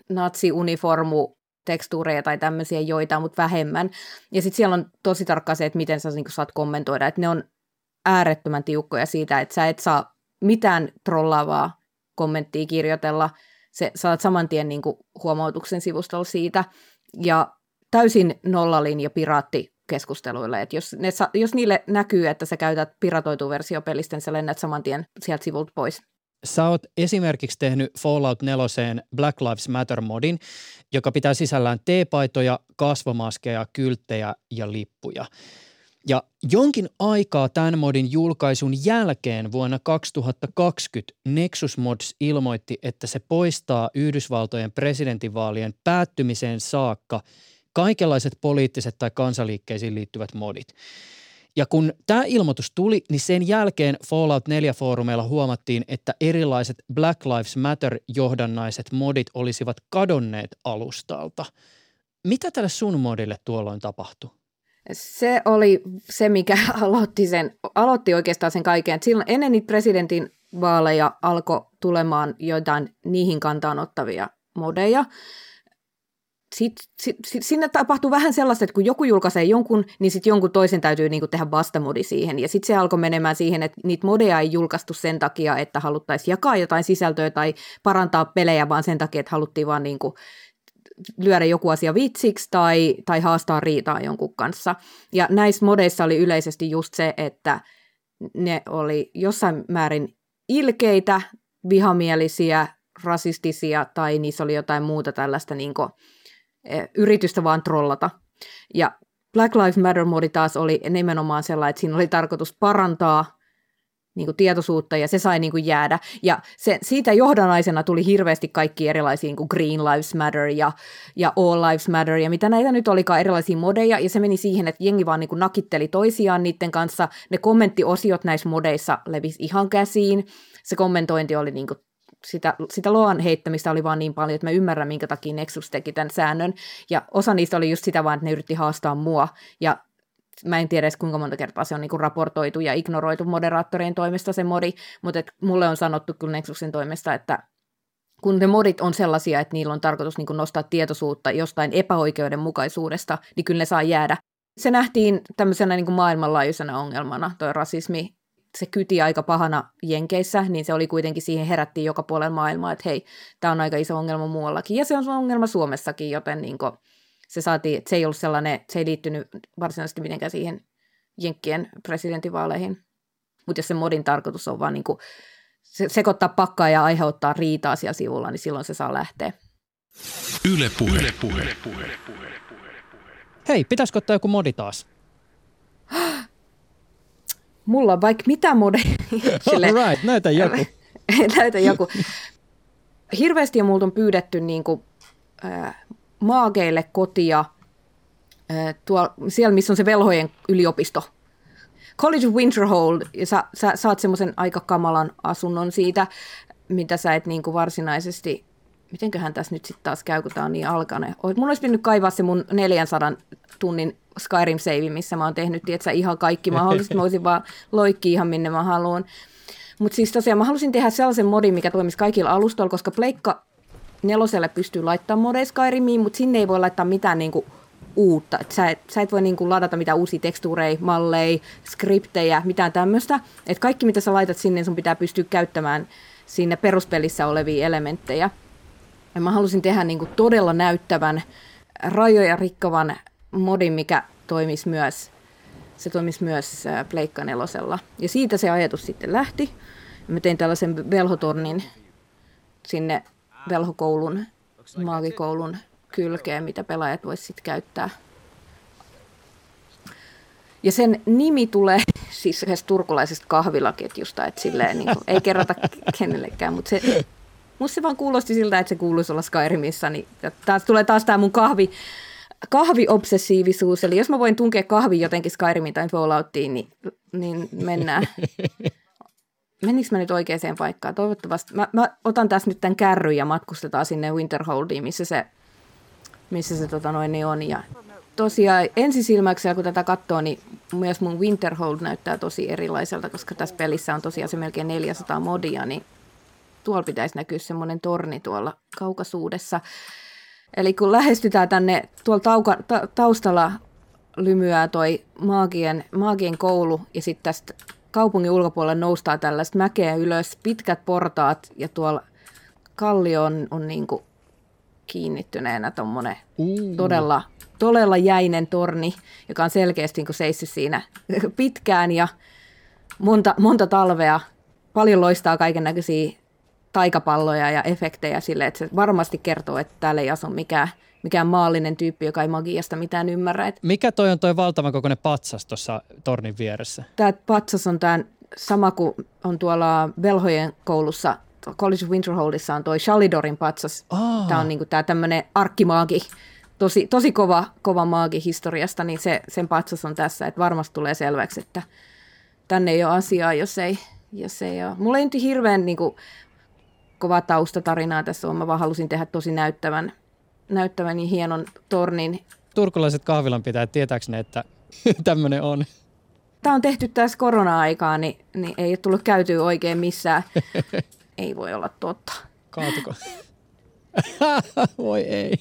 natsi-uniformu tekstuureja tai tämmöisiä joita, mutta vähemmän. Ja sitten siellä on tosi tarkka se, että miten sä niin saat kommentoida, että ne on äärettömän tiukkoja siitä, että sä et saa mitään trollaavaa kommenttia kirjoitella. Se, saat saman tien niin kuin huomautuksen sivustolla siitä. Ja täysin nollalinja piraatti keskusteluille. Et jos, ne, jos niille näkyy, että sä käytät piratoitu versio pelistä, niin sä lennät saman tien sieltä sivulta pois. Sä oot esimerkiksi tehnyt Fallout 4 Black Lives Matter-modin, joka pitää sisällään teepaitoja, kasvomaskeja, kylttejä ja lippuja. Ja jonkin aikaa tämän modin julkaisun jälkeen vuonna 2020 Nexus Mods ilmoitti, että se poistaa Yhdysvaltojen presidentinvaalien päättymiseen saakka kaikenlaiset poliittiset tai kansaliikkeisiin liittyvät modit. Ja kun tämä ilmoitus tuli, niin sen jälkeen Fallout 4-foorumeilla huomattiin, että erilaiset Black Lives Matter-johdannaiset modit olisivat kadonneet alustalta. Mitä tälle sun modille tuolloin tapahtui? Se oli se, mikä [LAUGHS] aloitti, sen, aloitti oikeastaan sen kaiken. Silloin ennen niitä presidentin vaaleja alkoi tulemaan joitain niihin kantaan ottavia modeja. Sitten sit, sit, sinne tapahtui vähän sellaista, että kun joku julkaisee jonkun, niin sitten jonkun toisen täytyy niinku tehdä vastamodi siihen. Ja sitten se alkoi menemään siihen, että niitä modeja ei julkaistu sen takia, että haluttaisiin jakaa jotain sisältöä tai parantaa pelejä, vaan sen takia, että haluttiin vaan niinku lyödä joku asia vitsiksi tai, tai haastaa riitaa jonkun kanssa. Ja näissä modeissa oli yleisesti just se, että ne oli jossain määrin ilkeitä, vihamielisiä, rasistisia tai niissä oli jotain muuta tällaista niin kuin, e, yritystä vaan trollata. Ja Black Lives Matter-modi taas oli nimenomaan sellainen, että siinä oli tarkoitus parantaa niin kuin tietoisuutta ja se sai niin kuin jäädä. Ja se, siitä johdonaisena tuli hirveästi kaikki erilaisia niin kuin Green Lives Matter ja, ja All Lives Matter ja mitä näitä nyt olikaan erilaisia modeja ja se meni siihen, että jengi vaan niin kuin nakitteli toisiaan niiden kanssa. Ne kommenttiosiot näissä modeissa levisi ihan käsiin. Se kommentointi oli niin kuin sitä, sitä loan heittämistä oli vaan niin paljon, että mä ymmärrän, minkä takia Nexus teki tämän säännön. Ja osa niistä oli just sitä vaan, että ne yritti haastaa mua. Ja mä en tiedä edes kuinka monta kertaa se on niinku raportoitu ja ignoroitu moderaattorien toimesta se modi, mutta et mulle on sanottu kyllä Nexusin toimesta, että kun ne modit on sellaisia, että niillä on tarkoitus niin nostaa tietoisuutta jostain epäoikeudenmukaisuudesta, niin kyllä ne saa jäädä. Se nähtiin tämmöisenä niin maailmanlaajuisena ongelmana, tuo rasismi. Se kyti aika pahana Jenkeissä, niin se oli kuitenkin siihen herättiin joka puolella maailmaa, että hei, tämä on aika iso ongelma muuallakin. Ja se on ongelma Suomessakin, joten niin kuin, se saatiin, että se ei ollut sellainen, se ei liittynyt varsinaisesti mitenkään siihen Jenkkien presidentinvaaleihin. Mutta jos se modin tarkoitus on vaan niin kuin se, sekoittaa pakkaa ja aiheuttaa riitaa siellä sivulla, niin silloin se saa lähteä. Yle puhe. Yle puhe. Yle puhe. Hei, pitäisikö ottaa joku modi taas? [GASPS] Mulla on vaikka mitä modi. [LAUGHS] All right, näytä joku. [LAUGHS] näytä joku. Hirveästi on multa on pyydetty niin kuin, äh, maageille kotia tuo, siellä, missä on se velhojen yliopisto. College of Winterhold, ja sä, sä saat semmoisen aika kamalan asunnon siitä, mitä sä et niin kuin varsinaisesti, mitenköhän tässä nyt sitten taas käy, kun tämä on niin alkainen. Mun olisi pitänyt kaivaa se mun 400 tunnin Skyrim save, missä mä oon tehnyt, että ihan kaikki mahdolliset, mä voisin vaan loikki ihan minne mä haluan. Mutta siis tosiaan mä halusin tehdä sellaisen modin, mikä toimisi kaikilla alustoilla, koska Pleikka neloselle pystyy laittamaan modeja Skyrimiin, mutta sinne ei voi laittaa mitään niin kuin uutta. Et sä, et, sä et voi niin kuin ladata mitään uusia tekstuureja, malleja, skriptejä, mitään tämmöistä. Et kaikki, mitä sä laitat sinne, sun pitää pystyä käyttämään sinne peruspelissä olevia elementtejä. Ja mä halusin tehdä niin kuin todella näyttävän, rajoja rikkovan modin, mikä toimisi myös, se toimisi myös Pleikka nelosella. Ja siitä se ajatus sitten lähti. Mä tein tällaisen velhotornin sinne velhokoulun, maagikoulun kylkeen, mitä pelaajat voisivat sitten käyttää. Ja sen nimi tulee [LAUGHS] siis yhdestä turkulaisesta kahvilaketjusta, että silleen, niin kuin, ei kerrota kenellekään, mutta se, musta se vaan kuulosti siltä, että se kuuluisi olla Skyrimissa. Niin taas tulee taas tämä mun kahvi, kahviobsessiivisuus, eli jos mä voin tunkea kahvi jotenkin Skyrimiin tai Falloutiin, niin, niin mennään. [LAUGHS] Menikö mä nyt oikeaan paikkaan? Toivottavasti. Mä, mä otan tässä nyt tämän kärryn ja matkustetaan sinne Winterholdiin, missä se, missä se tota noin, niin on. Ja tosiaan ensisilmäyksellä, kun tätä katsoo, niin myös mun Winterhold näyttää tosi erilaiselta, koska tässä pelissä on tosiaan se melkein 400 modia, niin tuolla pitäisi näkyä semmoinen torni tuolla kaukaisuudessa. Eli kun lähestytään tänne, tuolla tauka, ta, taustalla lymyää toi maagien, maagien koulu ja sitten tästä kaupungin ulkopuolella noustaa tällaista mäkeä ylös, pitkät portaat ja tuolla kallio on, on niin kuin kiinnittyneenä tuommoinen todella, todella jäinen torni, joka on selkeästi niin seissyt siinä pitkään ja monta, monta talvea. Paljon loistaa kaiken näköisiä taikapalloja ja efektejä sille, että se varmasti kertoo, että täällä ei asu mikään, mikään maallinen tyyppi, joka ei magiasta mitään ymmärrä. Et Mikä toi on toi valtavan kokoinen patsas tuossa tornin vieressä? Tämä patsas on tämä sama kuin on tuolla Velhojen koulussa, College of Winterholdissa on toi Shalidorin patsas. Oh. Tämä on niinku tämä tämmöinen arkkimaagi, tosi, tosi kova, kova maagi historiasta, niin se, sen patsas on tässä, että varmasti tulee selväksi, että tänne ei ole asiaa, jos ei, jos ei ole. Mulla ei nyt hirveän niin kuin, kova taustatarinaa tässä on. Mä vaan halusin tehdä tosi näyttävän, näyttävän ja hienon tornin. Turkulaiset kahvilan pitää tietääkö ne, että [LAUGHS] tämmöinen on? Tämä on tehty tässä korona-aikaa, niin, niin ei ole tullut käytyä oikein missään. [LAUGHS] ei voi olla totta. Kaatuko? [LAUGHS] voi ei.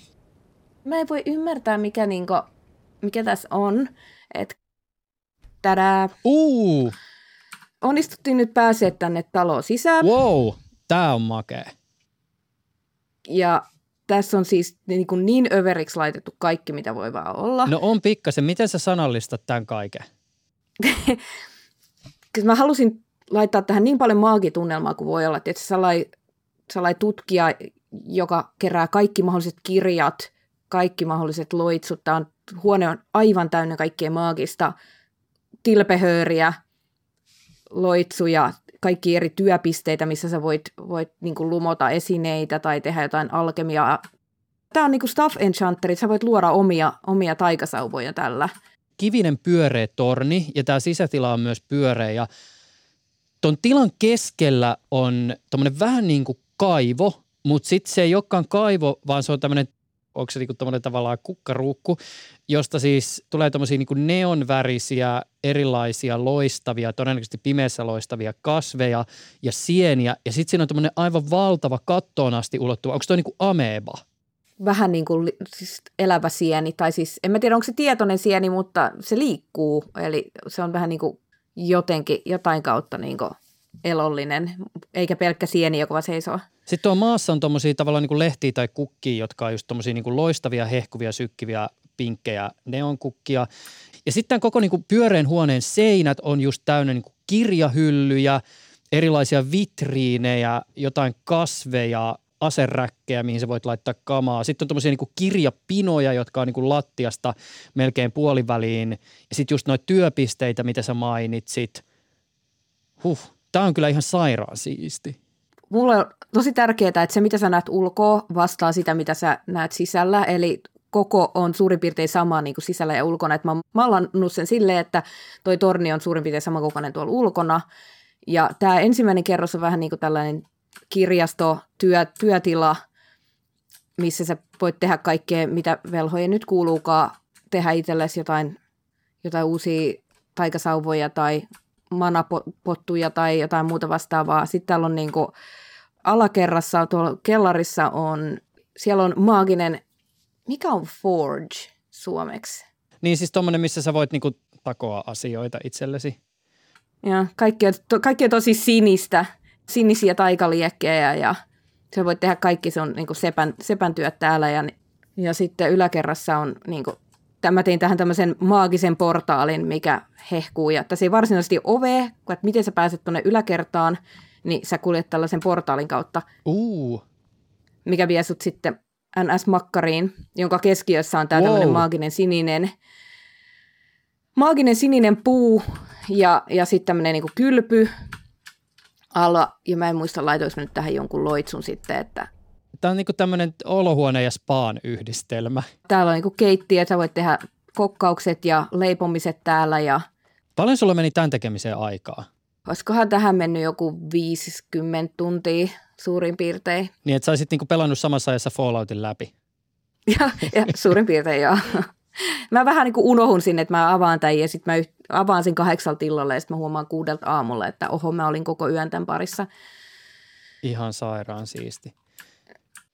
Mä en voi ymmärtää, mikä, niinku, mikä tässä on. Että tädää. Uh. Onnistuttiin nyt pääsee tänne taloon sisään. Wow. Tämä on makea. Ja tässä on siis niin, kuin niin överiksi laitettu kaikki, mitä voi vaan olla. No on pikkasen. Miten sä sanallistat tämän kaiken? [LAUGHS] mä halusin laittaa tähän niin paljon maagitunnelmaa kuin voi olla. Että sellainen, sellainen tutkija, joka kerää kaikki mahdolliset kirjat, kaikki mahdolliset loitsut. Tämä on, huone on aivan täynnä kaikkea maagista, tilpehööriä, loitsuja, kaikki eri työpisteitä, missä sä voit, voit niin kuin lumota esineitä tai tehdä jotain alkemiaa. Tämä on niin kuin Stuff Enchanterit, sä voit luoda omia, omia taikasauvoja tällä. Kivinen pyöreä torni ja tämä sisätila on myös pyöreä ja ton tilan keskellä on tämmöinen vähän niin kuin kaivo, mutta sitten se ei olekaan kaivo, vaan se on tämmöinen onko se niinku tavallaan kukkaruukku, josta siis tulee tämmöisiä niinku neonvärisiä, erilaisia loistavia, todennäköisesti pimeässä loistavia kasveja ja sieniä. Ja sitten siinä on tämmöinen aivan valtava kattoon asti ulottuva. Onko toi niinku ameba? Vähän niin kuin siis elävä sieni, tai siis en mä tiedä onko se tietoinen sieni, mutta se liikkuu. Eli se on vähän niin kuin jotenkin, jotain kautta niin kuin elollinen, eikä pelkkä sieni, joka seisoo. Sitten tuo maassa on tuommoisia tavallaan niin kuin lehtiä tai kukkia, jotka on just tuommoisia niin loistavia, hehkuvia, sykkiviä, pinkkejä neonkukkia. Ja sitten koko niin kuin pyöreän huoneen seinät on just täynnä niin kuin kirjahyllyjä, erilaisia vitriinejä, jotain kasveja, aseräkkejä, mihin sä voit laittaa kamaa. Sitten on tuommoisia niin kirjapinoja, jotka on niin kuin lattiasta melkein puoliväliin. Ja sitten just noita työpisteitä, mitä sä mainitsit. Huh, Tämä on kyllä ihan sairaan siisti. Mulle on tosi tärkeää, että se mitä sä näet ulkoa vastaa sitä, mitä sä näet sisällä. Eli koko on suurin piirtein sama niin kuin sisällä ja ulkona. Et mä oon mallannut sen silleen, että toi torni on suurin piirtein samankokoinen tuolla ulkona. Ja tämä ensimmäinen kerros on vähän niin kuin tällainen kirjasto, työ, työtila, missä sä voit tehdä kaikkea, mitä velhojen nyt kuuluukaan, tehdä itsellesi jotain, jotain uusia taikasauvoja tai manapottuja tai jotain muuta vastaavaa. Sitten täällä on niin kuin, alakerrassa, tuolla kellarissa on siellä on maaginen, mikä on Forge suomeksi? Niin siis tommonen, missä sä voit niinku takoa asioita itsellesi. Ja kaikki on, to, kaikki on tosi sinistä, sinisiä taikaliekkejä ja sä voit tehdä kaikki sun niin sepän, sepän työt täällä ja, ja sitten yläkerrassa on niin kuin, mä tein tähän tämmöisen maagisen portaalin, mikä hehkuu ja tässä ei varsinaisesti ove, että miten sä pääset tuonne yläkertaan, niin sä kuljet tällaisen portaalin kautta, Uh, mikä vie sut sitten NS-makkariin, jonka keskiössä on tämä Wow. tämmöinen maaginen sininen, maaginen sininen puu ja, ja sitten tämmöinen niin kylpy alla. Ja mä en muista, laitoinko nyt tähän jonkun loitsun sitten, että tää on niinku tämmönen olohuone ja spaan yhdistelmä. täällä on niin keittiö, sä voit tehdä kokkaukset ja leipomiset täällä ja Paljon sulla meni tämän tekemiseen aikaa? olisikohan tähän mennyt joku 50 tuntia suurin piirtein. Niin, että sä olisit niinku pelannut samassa ajassa Falloutin läpi. [LAUGHS] Ja, ja suurin piirtein joo. [LAUGHS] Mä vähän niin kuin unohun sinne, että mä avaan tämän ja sitten mä avaan sen kahdeksalta illalla ja sitten mä huomaan kuudelta aamulla, että oho, mä olin koko yön tämän parissa. Ihan sairaan siisti.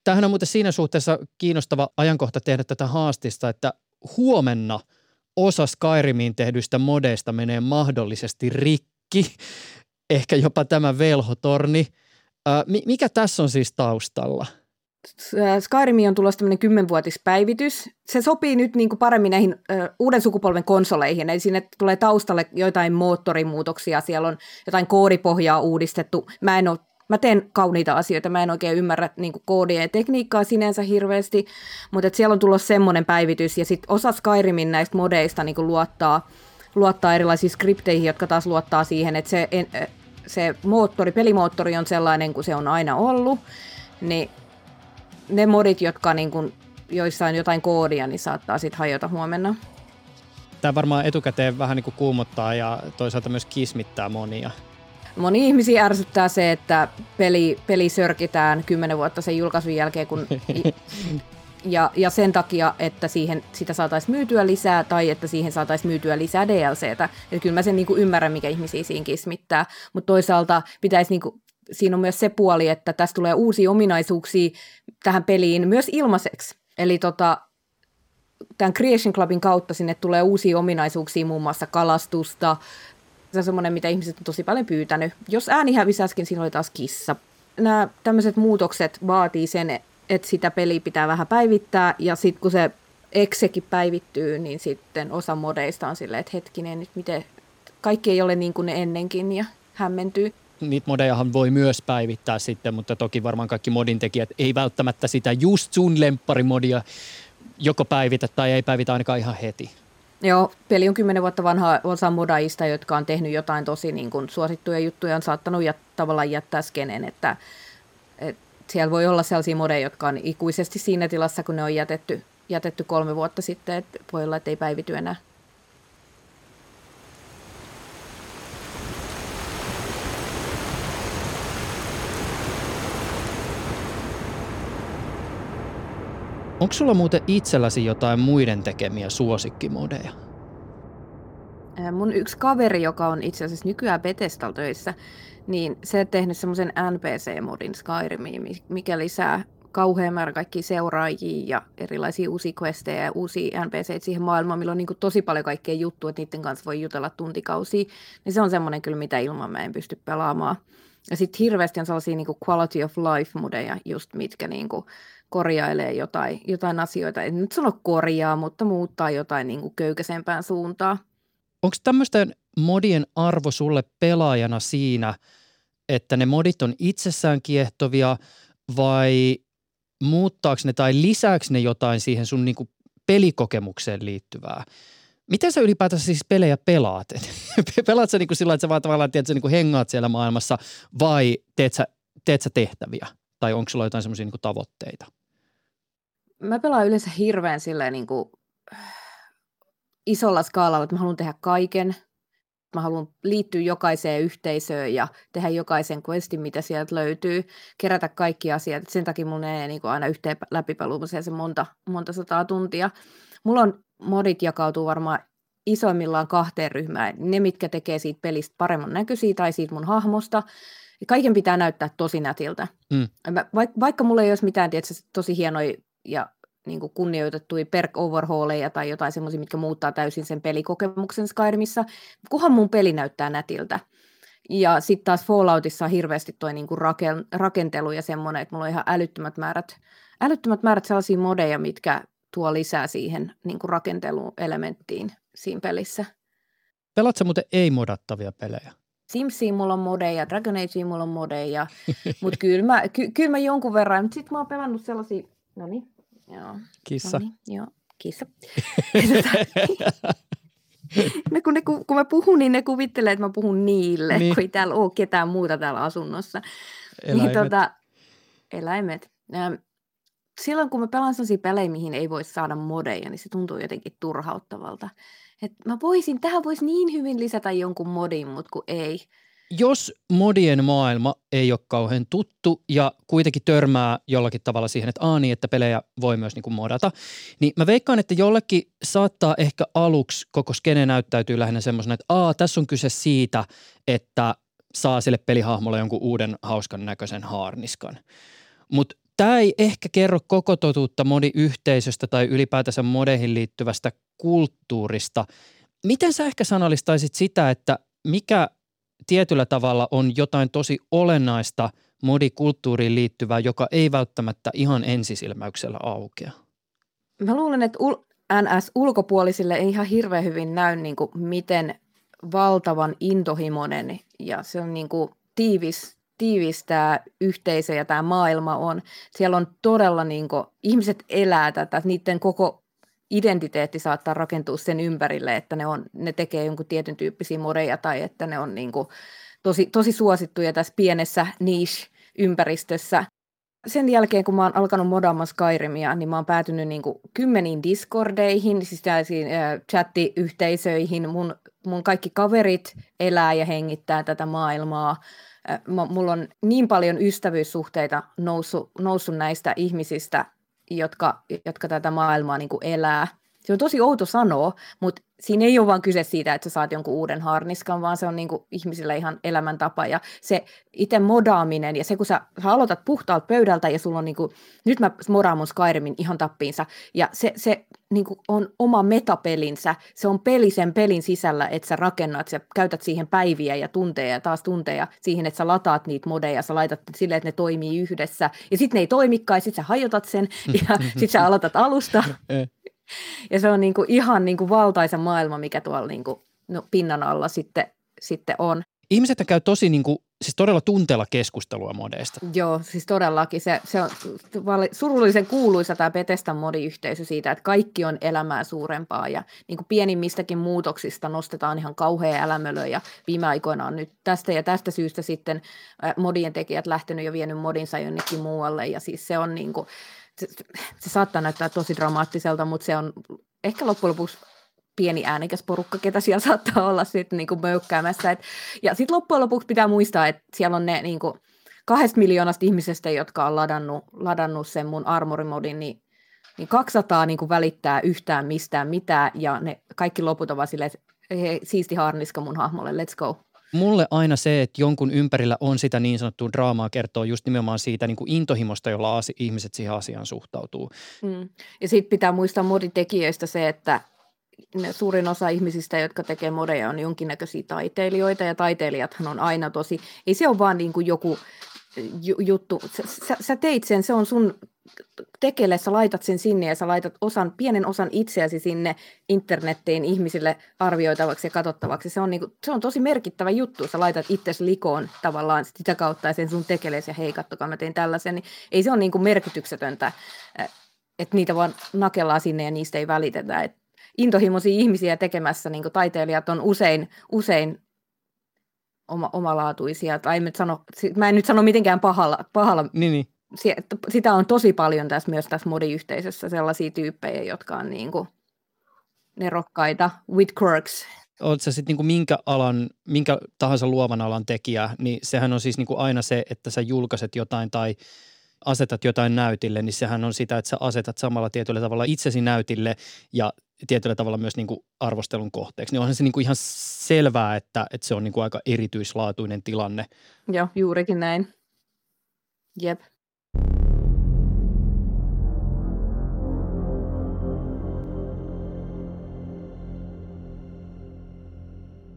Tämähän on muuten siinä suhteessa kiinnostava ajankohta tehdä tätä haastista, että huomenna osa Skyrimiin tehdyistä modeista menee mahdollisesti rikki, ehkä jopa tämä velhotorni. Mikä tässä on siis taustalla? Skyrimi on tulossa tämmöinen kymmenvuotispäivitys. Se sopii nyt niin kuin paremmin näihin ö, uuden sukupolven konsoleihin, eli sinne tulee taustalle joitain moottorimuutoksia, siellä on jotain koodipohjaa uudistettu. Mä en ole Mä teen kauniita asioita, mä en oikein ymmärrä niin kuin koodia ja tekniikkaa sinänsä hirveästi, mutta siellä on tullut semmoinen päivitys, ja sitten osa Skyrimin näistä modeista niin kuin luottaa, luottaa erilaisiin skripteihin, jotka taas luottaa siihen, että se, se moottori, pelimoottori on sellainen kuin se on aina ollut, niin ne modit, jotka niin kun, joissa on jotain koodia, niin saattaa sitten hajota huomenna. Tämä varmaan etukäteen vähän niin kuin kuumottaa ja toisaalta myös kismittää monia. Moni ihmisiä ärsyttää se, että peli, peli sörkitään kymmenen vuotta sen julkaisun jälkeen, kun, [LAUGHS] ja, ja sen takia, että siihen sitä saataisiin myytyä lisää tai että siihen saataisiin myytyä lisää DLCtä. Että kyllä mä sen niin kuin ymmärrän, mikä ihmisiä siinä kismittää, mutta toisaalta pitäisi niin kuin, siinä on myös se puoli, että tästä tulee uusia ominaisuuksia tähän peliin myös ilmaiseksi. Eli tota, tämän Creation Clubin kautta sinne tulee uusia ominaisuuksia, muun muassa kalastusta. Se on semmoinen, mitä ihmiset on tosi paljon pyytänyt. Jos ääni hävisi äsken, siinä oli taas kissa. Nämä tämmöiset muutokset vaatii sen, että sitä peliä pitää vähän päivittää, ja sitten kun se exekin päivittyy, niin sitten osa modeista on silleen, että hetkinen, nyt miten kaikki ei ole niin kuin ne ennenkin, ja hämmentyy. Niitä modejahan voi myös päivittää sitten, mutta toki varmaan kaikki modin tekijät ei välttämättä sitä just sun lempparimodia joko päivitä tai ei päivitä ainakaan ihan heti. Joo, peli on kymmenen vuotta vanha osa modaista, jotka on tehnyt jotain tosi niin kuin, suosittuja juttuja, on saattanut jät, tavallaan jättää skenen, että, että siellä voi olla sellaisia modeja, jotka on ikuisesti siinä tilassa, kun ne on jätetty, jätetty kolme vuotta sitten, että voi olla, että ei päivity enää. Onko sulla muuten itselläsi jotain muiden tekemiä suosikkimodeja? Mun yksi kaveri, joka on itse asiassa nykyään Bethesdalla töissä, niin se on tehnyt semmoisen NPC-modin Skyrimiin, mi- mikä lisää kauhean määrä kaikkia seuraajia ja erilaisia uusia questeja ja uusia NPCitä siihen maailmaan, millä on niin tosi paljon kaikkea juttua, että niiden kanssa voi jutella tuntikausia. Niin se on semmoinen kyllä, mitä ilman mä en pysty pelaamaan. Ja sitten hirveästi on sellaisia niin quality of life-modeja, just mitkä niin korjailee jotain, jotain asioita. En nyt sano korjaa, mutta muuttaa jotain niin köykäisempään suuntaan. Onko tämmöisten modien arvo sulle pelaajana siinä, että ne modit on itsessään kiehtovia vai muuttaako ne tai lisääkö ne jotain siihen sun niinku pelikokemukseen liittyvää? Miten sä ylipäätänsä siis pelejä pelaat? [LAUGHS] Pelaat sä niinku sillä että sä vaan tavallaan tiedät, sä niinku hengaat siellä maailmassa vai teet sä, teet sä tehtäviä? Tai onko sulla jotain semmoisia niinku tavoitteita? Mä pelaan yleensä hirveän silleen niin kuin isolla skaalalla, että mä haluan tehdä kaiken. Mä haluan liittyä jokaiseen yhteisöön ja tehdä jokaisen questin, mitä sieltä löytyy, kerätä kaikki asiat. Sen takia mun menee niin kuin aina yhteen läpipeluumiseen se monta, monta sataa tuntia. Mulla on modit jakautuu varmaan isoimmillaan kahteen ryhmään. Ne, mitkä tekee siitä pelistä paremman näköisiä tai siitä mun hahmosta. Kaiken pitää näyttää tosi nätiltä. Mm. Vaikka, vaikka mulla ei olisi mitään tietysti, tosi hienoja ja niin kuin kunnioitettuja perk overhauleja tai jotain semmoisia, mitkä muuttaa täysin sen pelikokemuksen Skyrimissa, kunhan mun peli näyttää nätiltä. Ja sitten taas Falloutissa on hirveästi toi niinku raken, rakentelu ja semmoinen, että mulla on ihan älyttömät määrät, älyttömät määrät sellaisia modeja, mitkä tuo lisää siihen niinku rakenteluelementtiin siinä pelissä. Pelaatko muuten ei-modattavia pelejä? Simsiin mulla on modeja, Dragon Ageen mulla on modeja, [LAUGHS] mutta kyllä mä, ky, kyllä mä jonkun verran, mutta sitten mä oon pelannut sellaisia, no niin, joo. Kissa. Noniin, joo, kissa. [LAUGHS] ne, kun, ne, kun mä puhun, niin ne kuvittelee, että mä puhun niille, niin. kun ei täällä ole ketään muuta täällä asunnossa. Eläimet. Niin, tota, eläimet. Ähm, silloin kun mä pelaan sellaisia pelejä, mihin ei voi saada modeja, niin se tuntuu jotenkin turhauttavalta. Et mä voisin, tähän voisi niin hyvin lisätä jonkun modin, mutta kun ei. Jos modien maailma ei ole kauhean tuttu ja kuitenkin törmää jollakin tavalla siihen, että aani, että pelejä voi myös niinku modata, niin mä veikkaan, että jollekin saattaa ehkä aluksi koko skene näyttäytyy lähinnä semmoisena, että aa, tässä on kyse siitä, että saa sille pelihahmolle jonkun uuden hauskan näköisen haarniskan. Mutta tämä ei ehkä kerro koko totuutta modiyhteisöstä tai ylipäätänsä modeihin liittyvästä kulttuurista. Miten sä ehkä sanallistaisit sitä, että mikä tietyllä tavalla on jotain tosi olennaista modikulttuuriin liittyvää, joka ei välttämättä ihan ensisilmäyksellä aukea? Mä luulen, että ul- NS-ulkopuolisille ei ihan hirveän hyvin näy, niin kuin, miten valtavan intohimoinen ja se on niin kuin, tiivis, tiivis tämä yhteisö ja tämä maailma on. Siellä on todella, niin kuin, ihmiset elää tätä, niiden koko identiteetti saattaa rakentua sen ympärille, että ne, on, ne tekee jonkun tietyn tyyppisiä modeja tai että ne on niin kuin tosi, tosi suosittuja tässä pienessä niche-ympäristössä. Sen jälkeen, kun mä oon alkanut modaamaan Skyrimia, niin mä oon päätynyt niin kuin kymmeniin Discordeihin, siis tällaisiin äh, chattiyhteisöihin. Mun, mun kaikki kaverit elää ja hengittää tätä maailmaa. Mulla on niin paljon ystävyyssuhteita noussut, noussut näistä ihmisistä, jotka, jotka tätä maailmaa niin kuin elää. Se on tosi outo sanoa, mutta siinä ei ole vain kyse siitä, että sä saat jonkun uuden harniskan, vaan se on niin kuin ihmisille ihan elämäntapa. Ja se itse modaaminen ja se, kun sä, sä aloitat puhtaalta pöydältä ja sulla on niin kuin, nyt mä modaan mun Skyrimin ihan tappiinsa. Ja se, se niin kuin on oma metapelinsä. Se on peli sen pelin sisällä, että sä rakennat, sä käytät siihen päiviä ja tunteja ja taas tunteja siihen, että sä lataat niitä modeja, sä laitat silleen, että ne toimii yhdessä. Ja sitten ne ei toimikaan, ja sitten sä hajotat sen [LAUGHS] ja sitten sä aloitat alusta. [LAUGHS] Ja se on niin kuin ihan niin kuin valtaisa maailma, mikä tuolla niin kuin, no, pinnan alla sitten, sitten on. Ihmiset käy tosi niin kuin, siis todella tunteella keskustelua modeista. Joo, siis todellakin. Se, se on surullisen kuuluisa tämä Petestan modiyhteisö siitä, että kaikki on elämää suurempaa ja niin kuin pienimmistäkin muutoksista nostetaan ihan kauhea älämölö ja viime aikoina on nyt tästä ja tästä syystä sitten modien tekijät lähtenyt ja vienyt modinsa jonnekin muualle ja siis se on niin kuin, se, se saattaa näyttää tosi dramaattiselta, mutta se on ehkä loppujen lopuksi pieni äänikäs porukka, ketä siellä saattaa olla sitten niin möykkäämässä. Et, ja sitten loppujen lopuksi pitää muistaa, että siellä on ne niin kuin kahdesta miljoonasta ihmisestä, jotka on ladannut, ladannut sen mun armorimodin, niin, niin 200 niin kuin välittää yhtään mistään mitään, ja ne kaikki loput ovat silleen, että siisti harniska mun hahmolle, let's go. Mulle aina se, että jonkun ympärillä on sitä niin sanottua draamaa, kertoo just nimenomaan siitä niin kuin intohimosta, jolla asi- ihmiset siihen asiaan suhtautuu. Mm. Ja sitten pitää muistaa moditekijöistä se, että suurin osa ihmisistä, jotka tekee modeja, on jonkinnäköisiä taiteilijoita, ja taiteilijathan on aina tosi, ei se ole vaan niin kuin joku juttu, sä, sä, sä teit sen, se on sun tekele, sä laitat sen sinne ja sä laitat osan, pienen osan itseäsi sinne internettiin ihmisille arvioitavaksi ja katsottavaksi. Se on, niinku, se on tosi merkittävä juttu, sä laitat itsesi likoon tavallaan sitä kautta ja sen sun tekeleesi ja hei kattokaa mä tein tällaisen, niin ei se ole niinku merkityksetöntä, että niitä vaan nakellaan sinne ja niistä ei välitetä. Et intohimoisia ihmisiä tekemässä niin taiteilijat on usein, usein oma, omalaatuisia, tai en sano, mä en nyt sano mitenkään pahalla, pahalla niin, niin. Sitä on tosi paljon tässä myös tässä modiyhteisössä sellaisia tyyppejä, jotka on niin kuin nerokkaita, with quirks. Oletko sä sitten niin minkä alan, minkä tahansa luovan alan tekijä, niin sehän on siis niin kuin aina se, että sä julkaiset jotain tai asetat jotain näytille, niin sehän on sitä, että sä asetat samalla tietyllä tavalla itsesi näytille ja tietyllä tavalla myös niin kuin arvostelun kohteeksi. Niin onhan se niin kuin ihan selvää, että, että se on niin kuin aika erityislaatuinen tilanne. Joo, juurikin näin. Jep.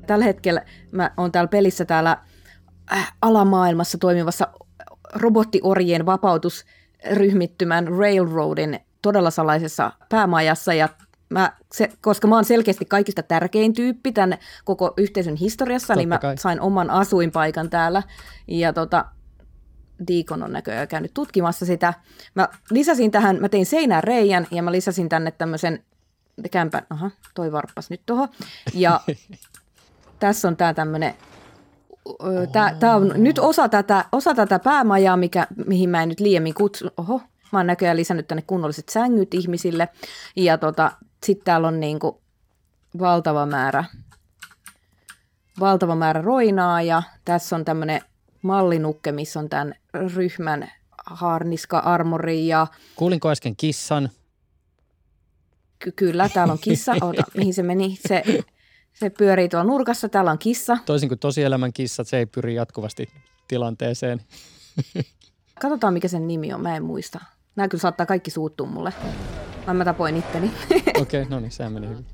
Tällä hetkellä mä oon täällä pelissä täällä äh, alamaailmassa toimivassa robottiorjien vapautusryhmittymän Railroadin todella salaisessa päämajassa ja mä, se, koska mä oon selkeästi kaikista tärkein tyyppi tämän koko yhteisön historiassa, Totta niin mä kai. sain oman asuinpaikan täällä. Ja tota, Deacon on näköjään käynyt tutkimassa sitä. Mä lisäsin tähän, mä tein seinään reijän ja mä lisäsin tänne tämmöisen kämpän, aha, toi varppas nyt tuohon. Ja [LAUGHS] tässä on tää tämmönen, tää, tää on nyt osa tätä, osa tätä päämajaa, mikä, mihin mä en nyt liiemmin kutsu, oho, mä oon näköjään lisännyt tänne kunnolliset sängyt ihmisille. Ja tota, sitten täällä on niinku valtava määrä, valtava määrä roinaa ja tässä on tämmöinen mallinukke, missä on tämän ryhmän harniska-armori ja Kuulinko äsken kissan? ky- kyllä, täällä on kissa, [LAUGHS] Ota, mihin se meni, se, se pyörii tuolla nurkassa, täällä on kissa. Toisin kuin tosielämän kissat, se ei pyri jatkuvasti tilanteeseen. [LAUGHS] Katsotaan, mikä sen nimi on, mä en muista. Nämä kyllä saattaa kaikki suuttua mulle. Mä, mä tapoin itteni. [LAUGHS] Okei, okay, no niin, sehän meni hyvin.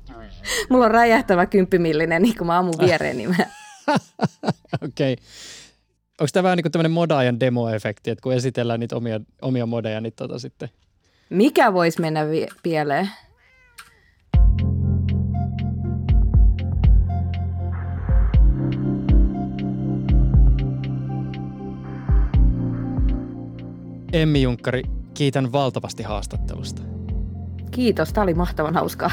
Mulla on räjähtävä kymppimillinen, niin kun mä ammun viereen, niin mä... Okei. Okay. Onko tämä vähän niin kuin tämmöinen modaajan demo-efekti, että kun esitellään niitä omia, omia modeja, niin tota sitten... Mikä voisi mennä vi- pieleen? Emmi Junkkari, kiitän valtavasti haastattelusta. Kiitos, tää oli mahtavan hauskaa.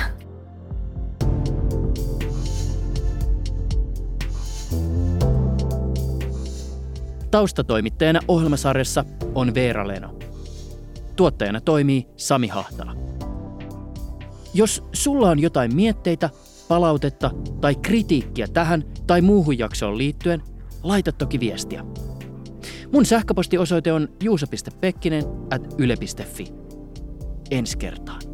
Taustatoimittajana ohjelmasarjassa on Veera Leno. Tuottajana toimii Sami Hahtala. Jos sulla on jotain mietteitä, palautetta tai kritiikkiä tähän tai muuhun jaksoon liittyen, laita toki viestiä. Mun sähköpostiosoite on juuso.pekkinen at yle.fi. Ensi kertaan.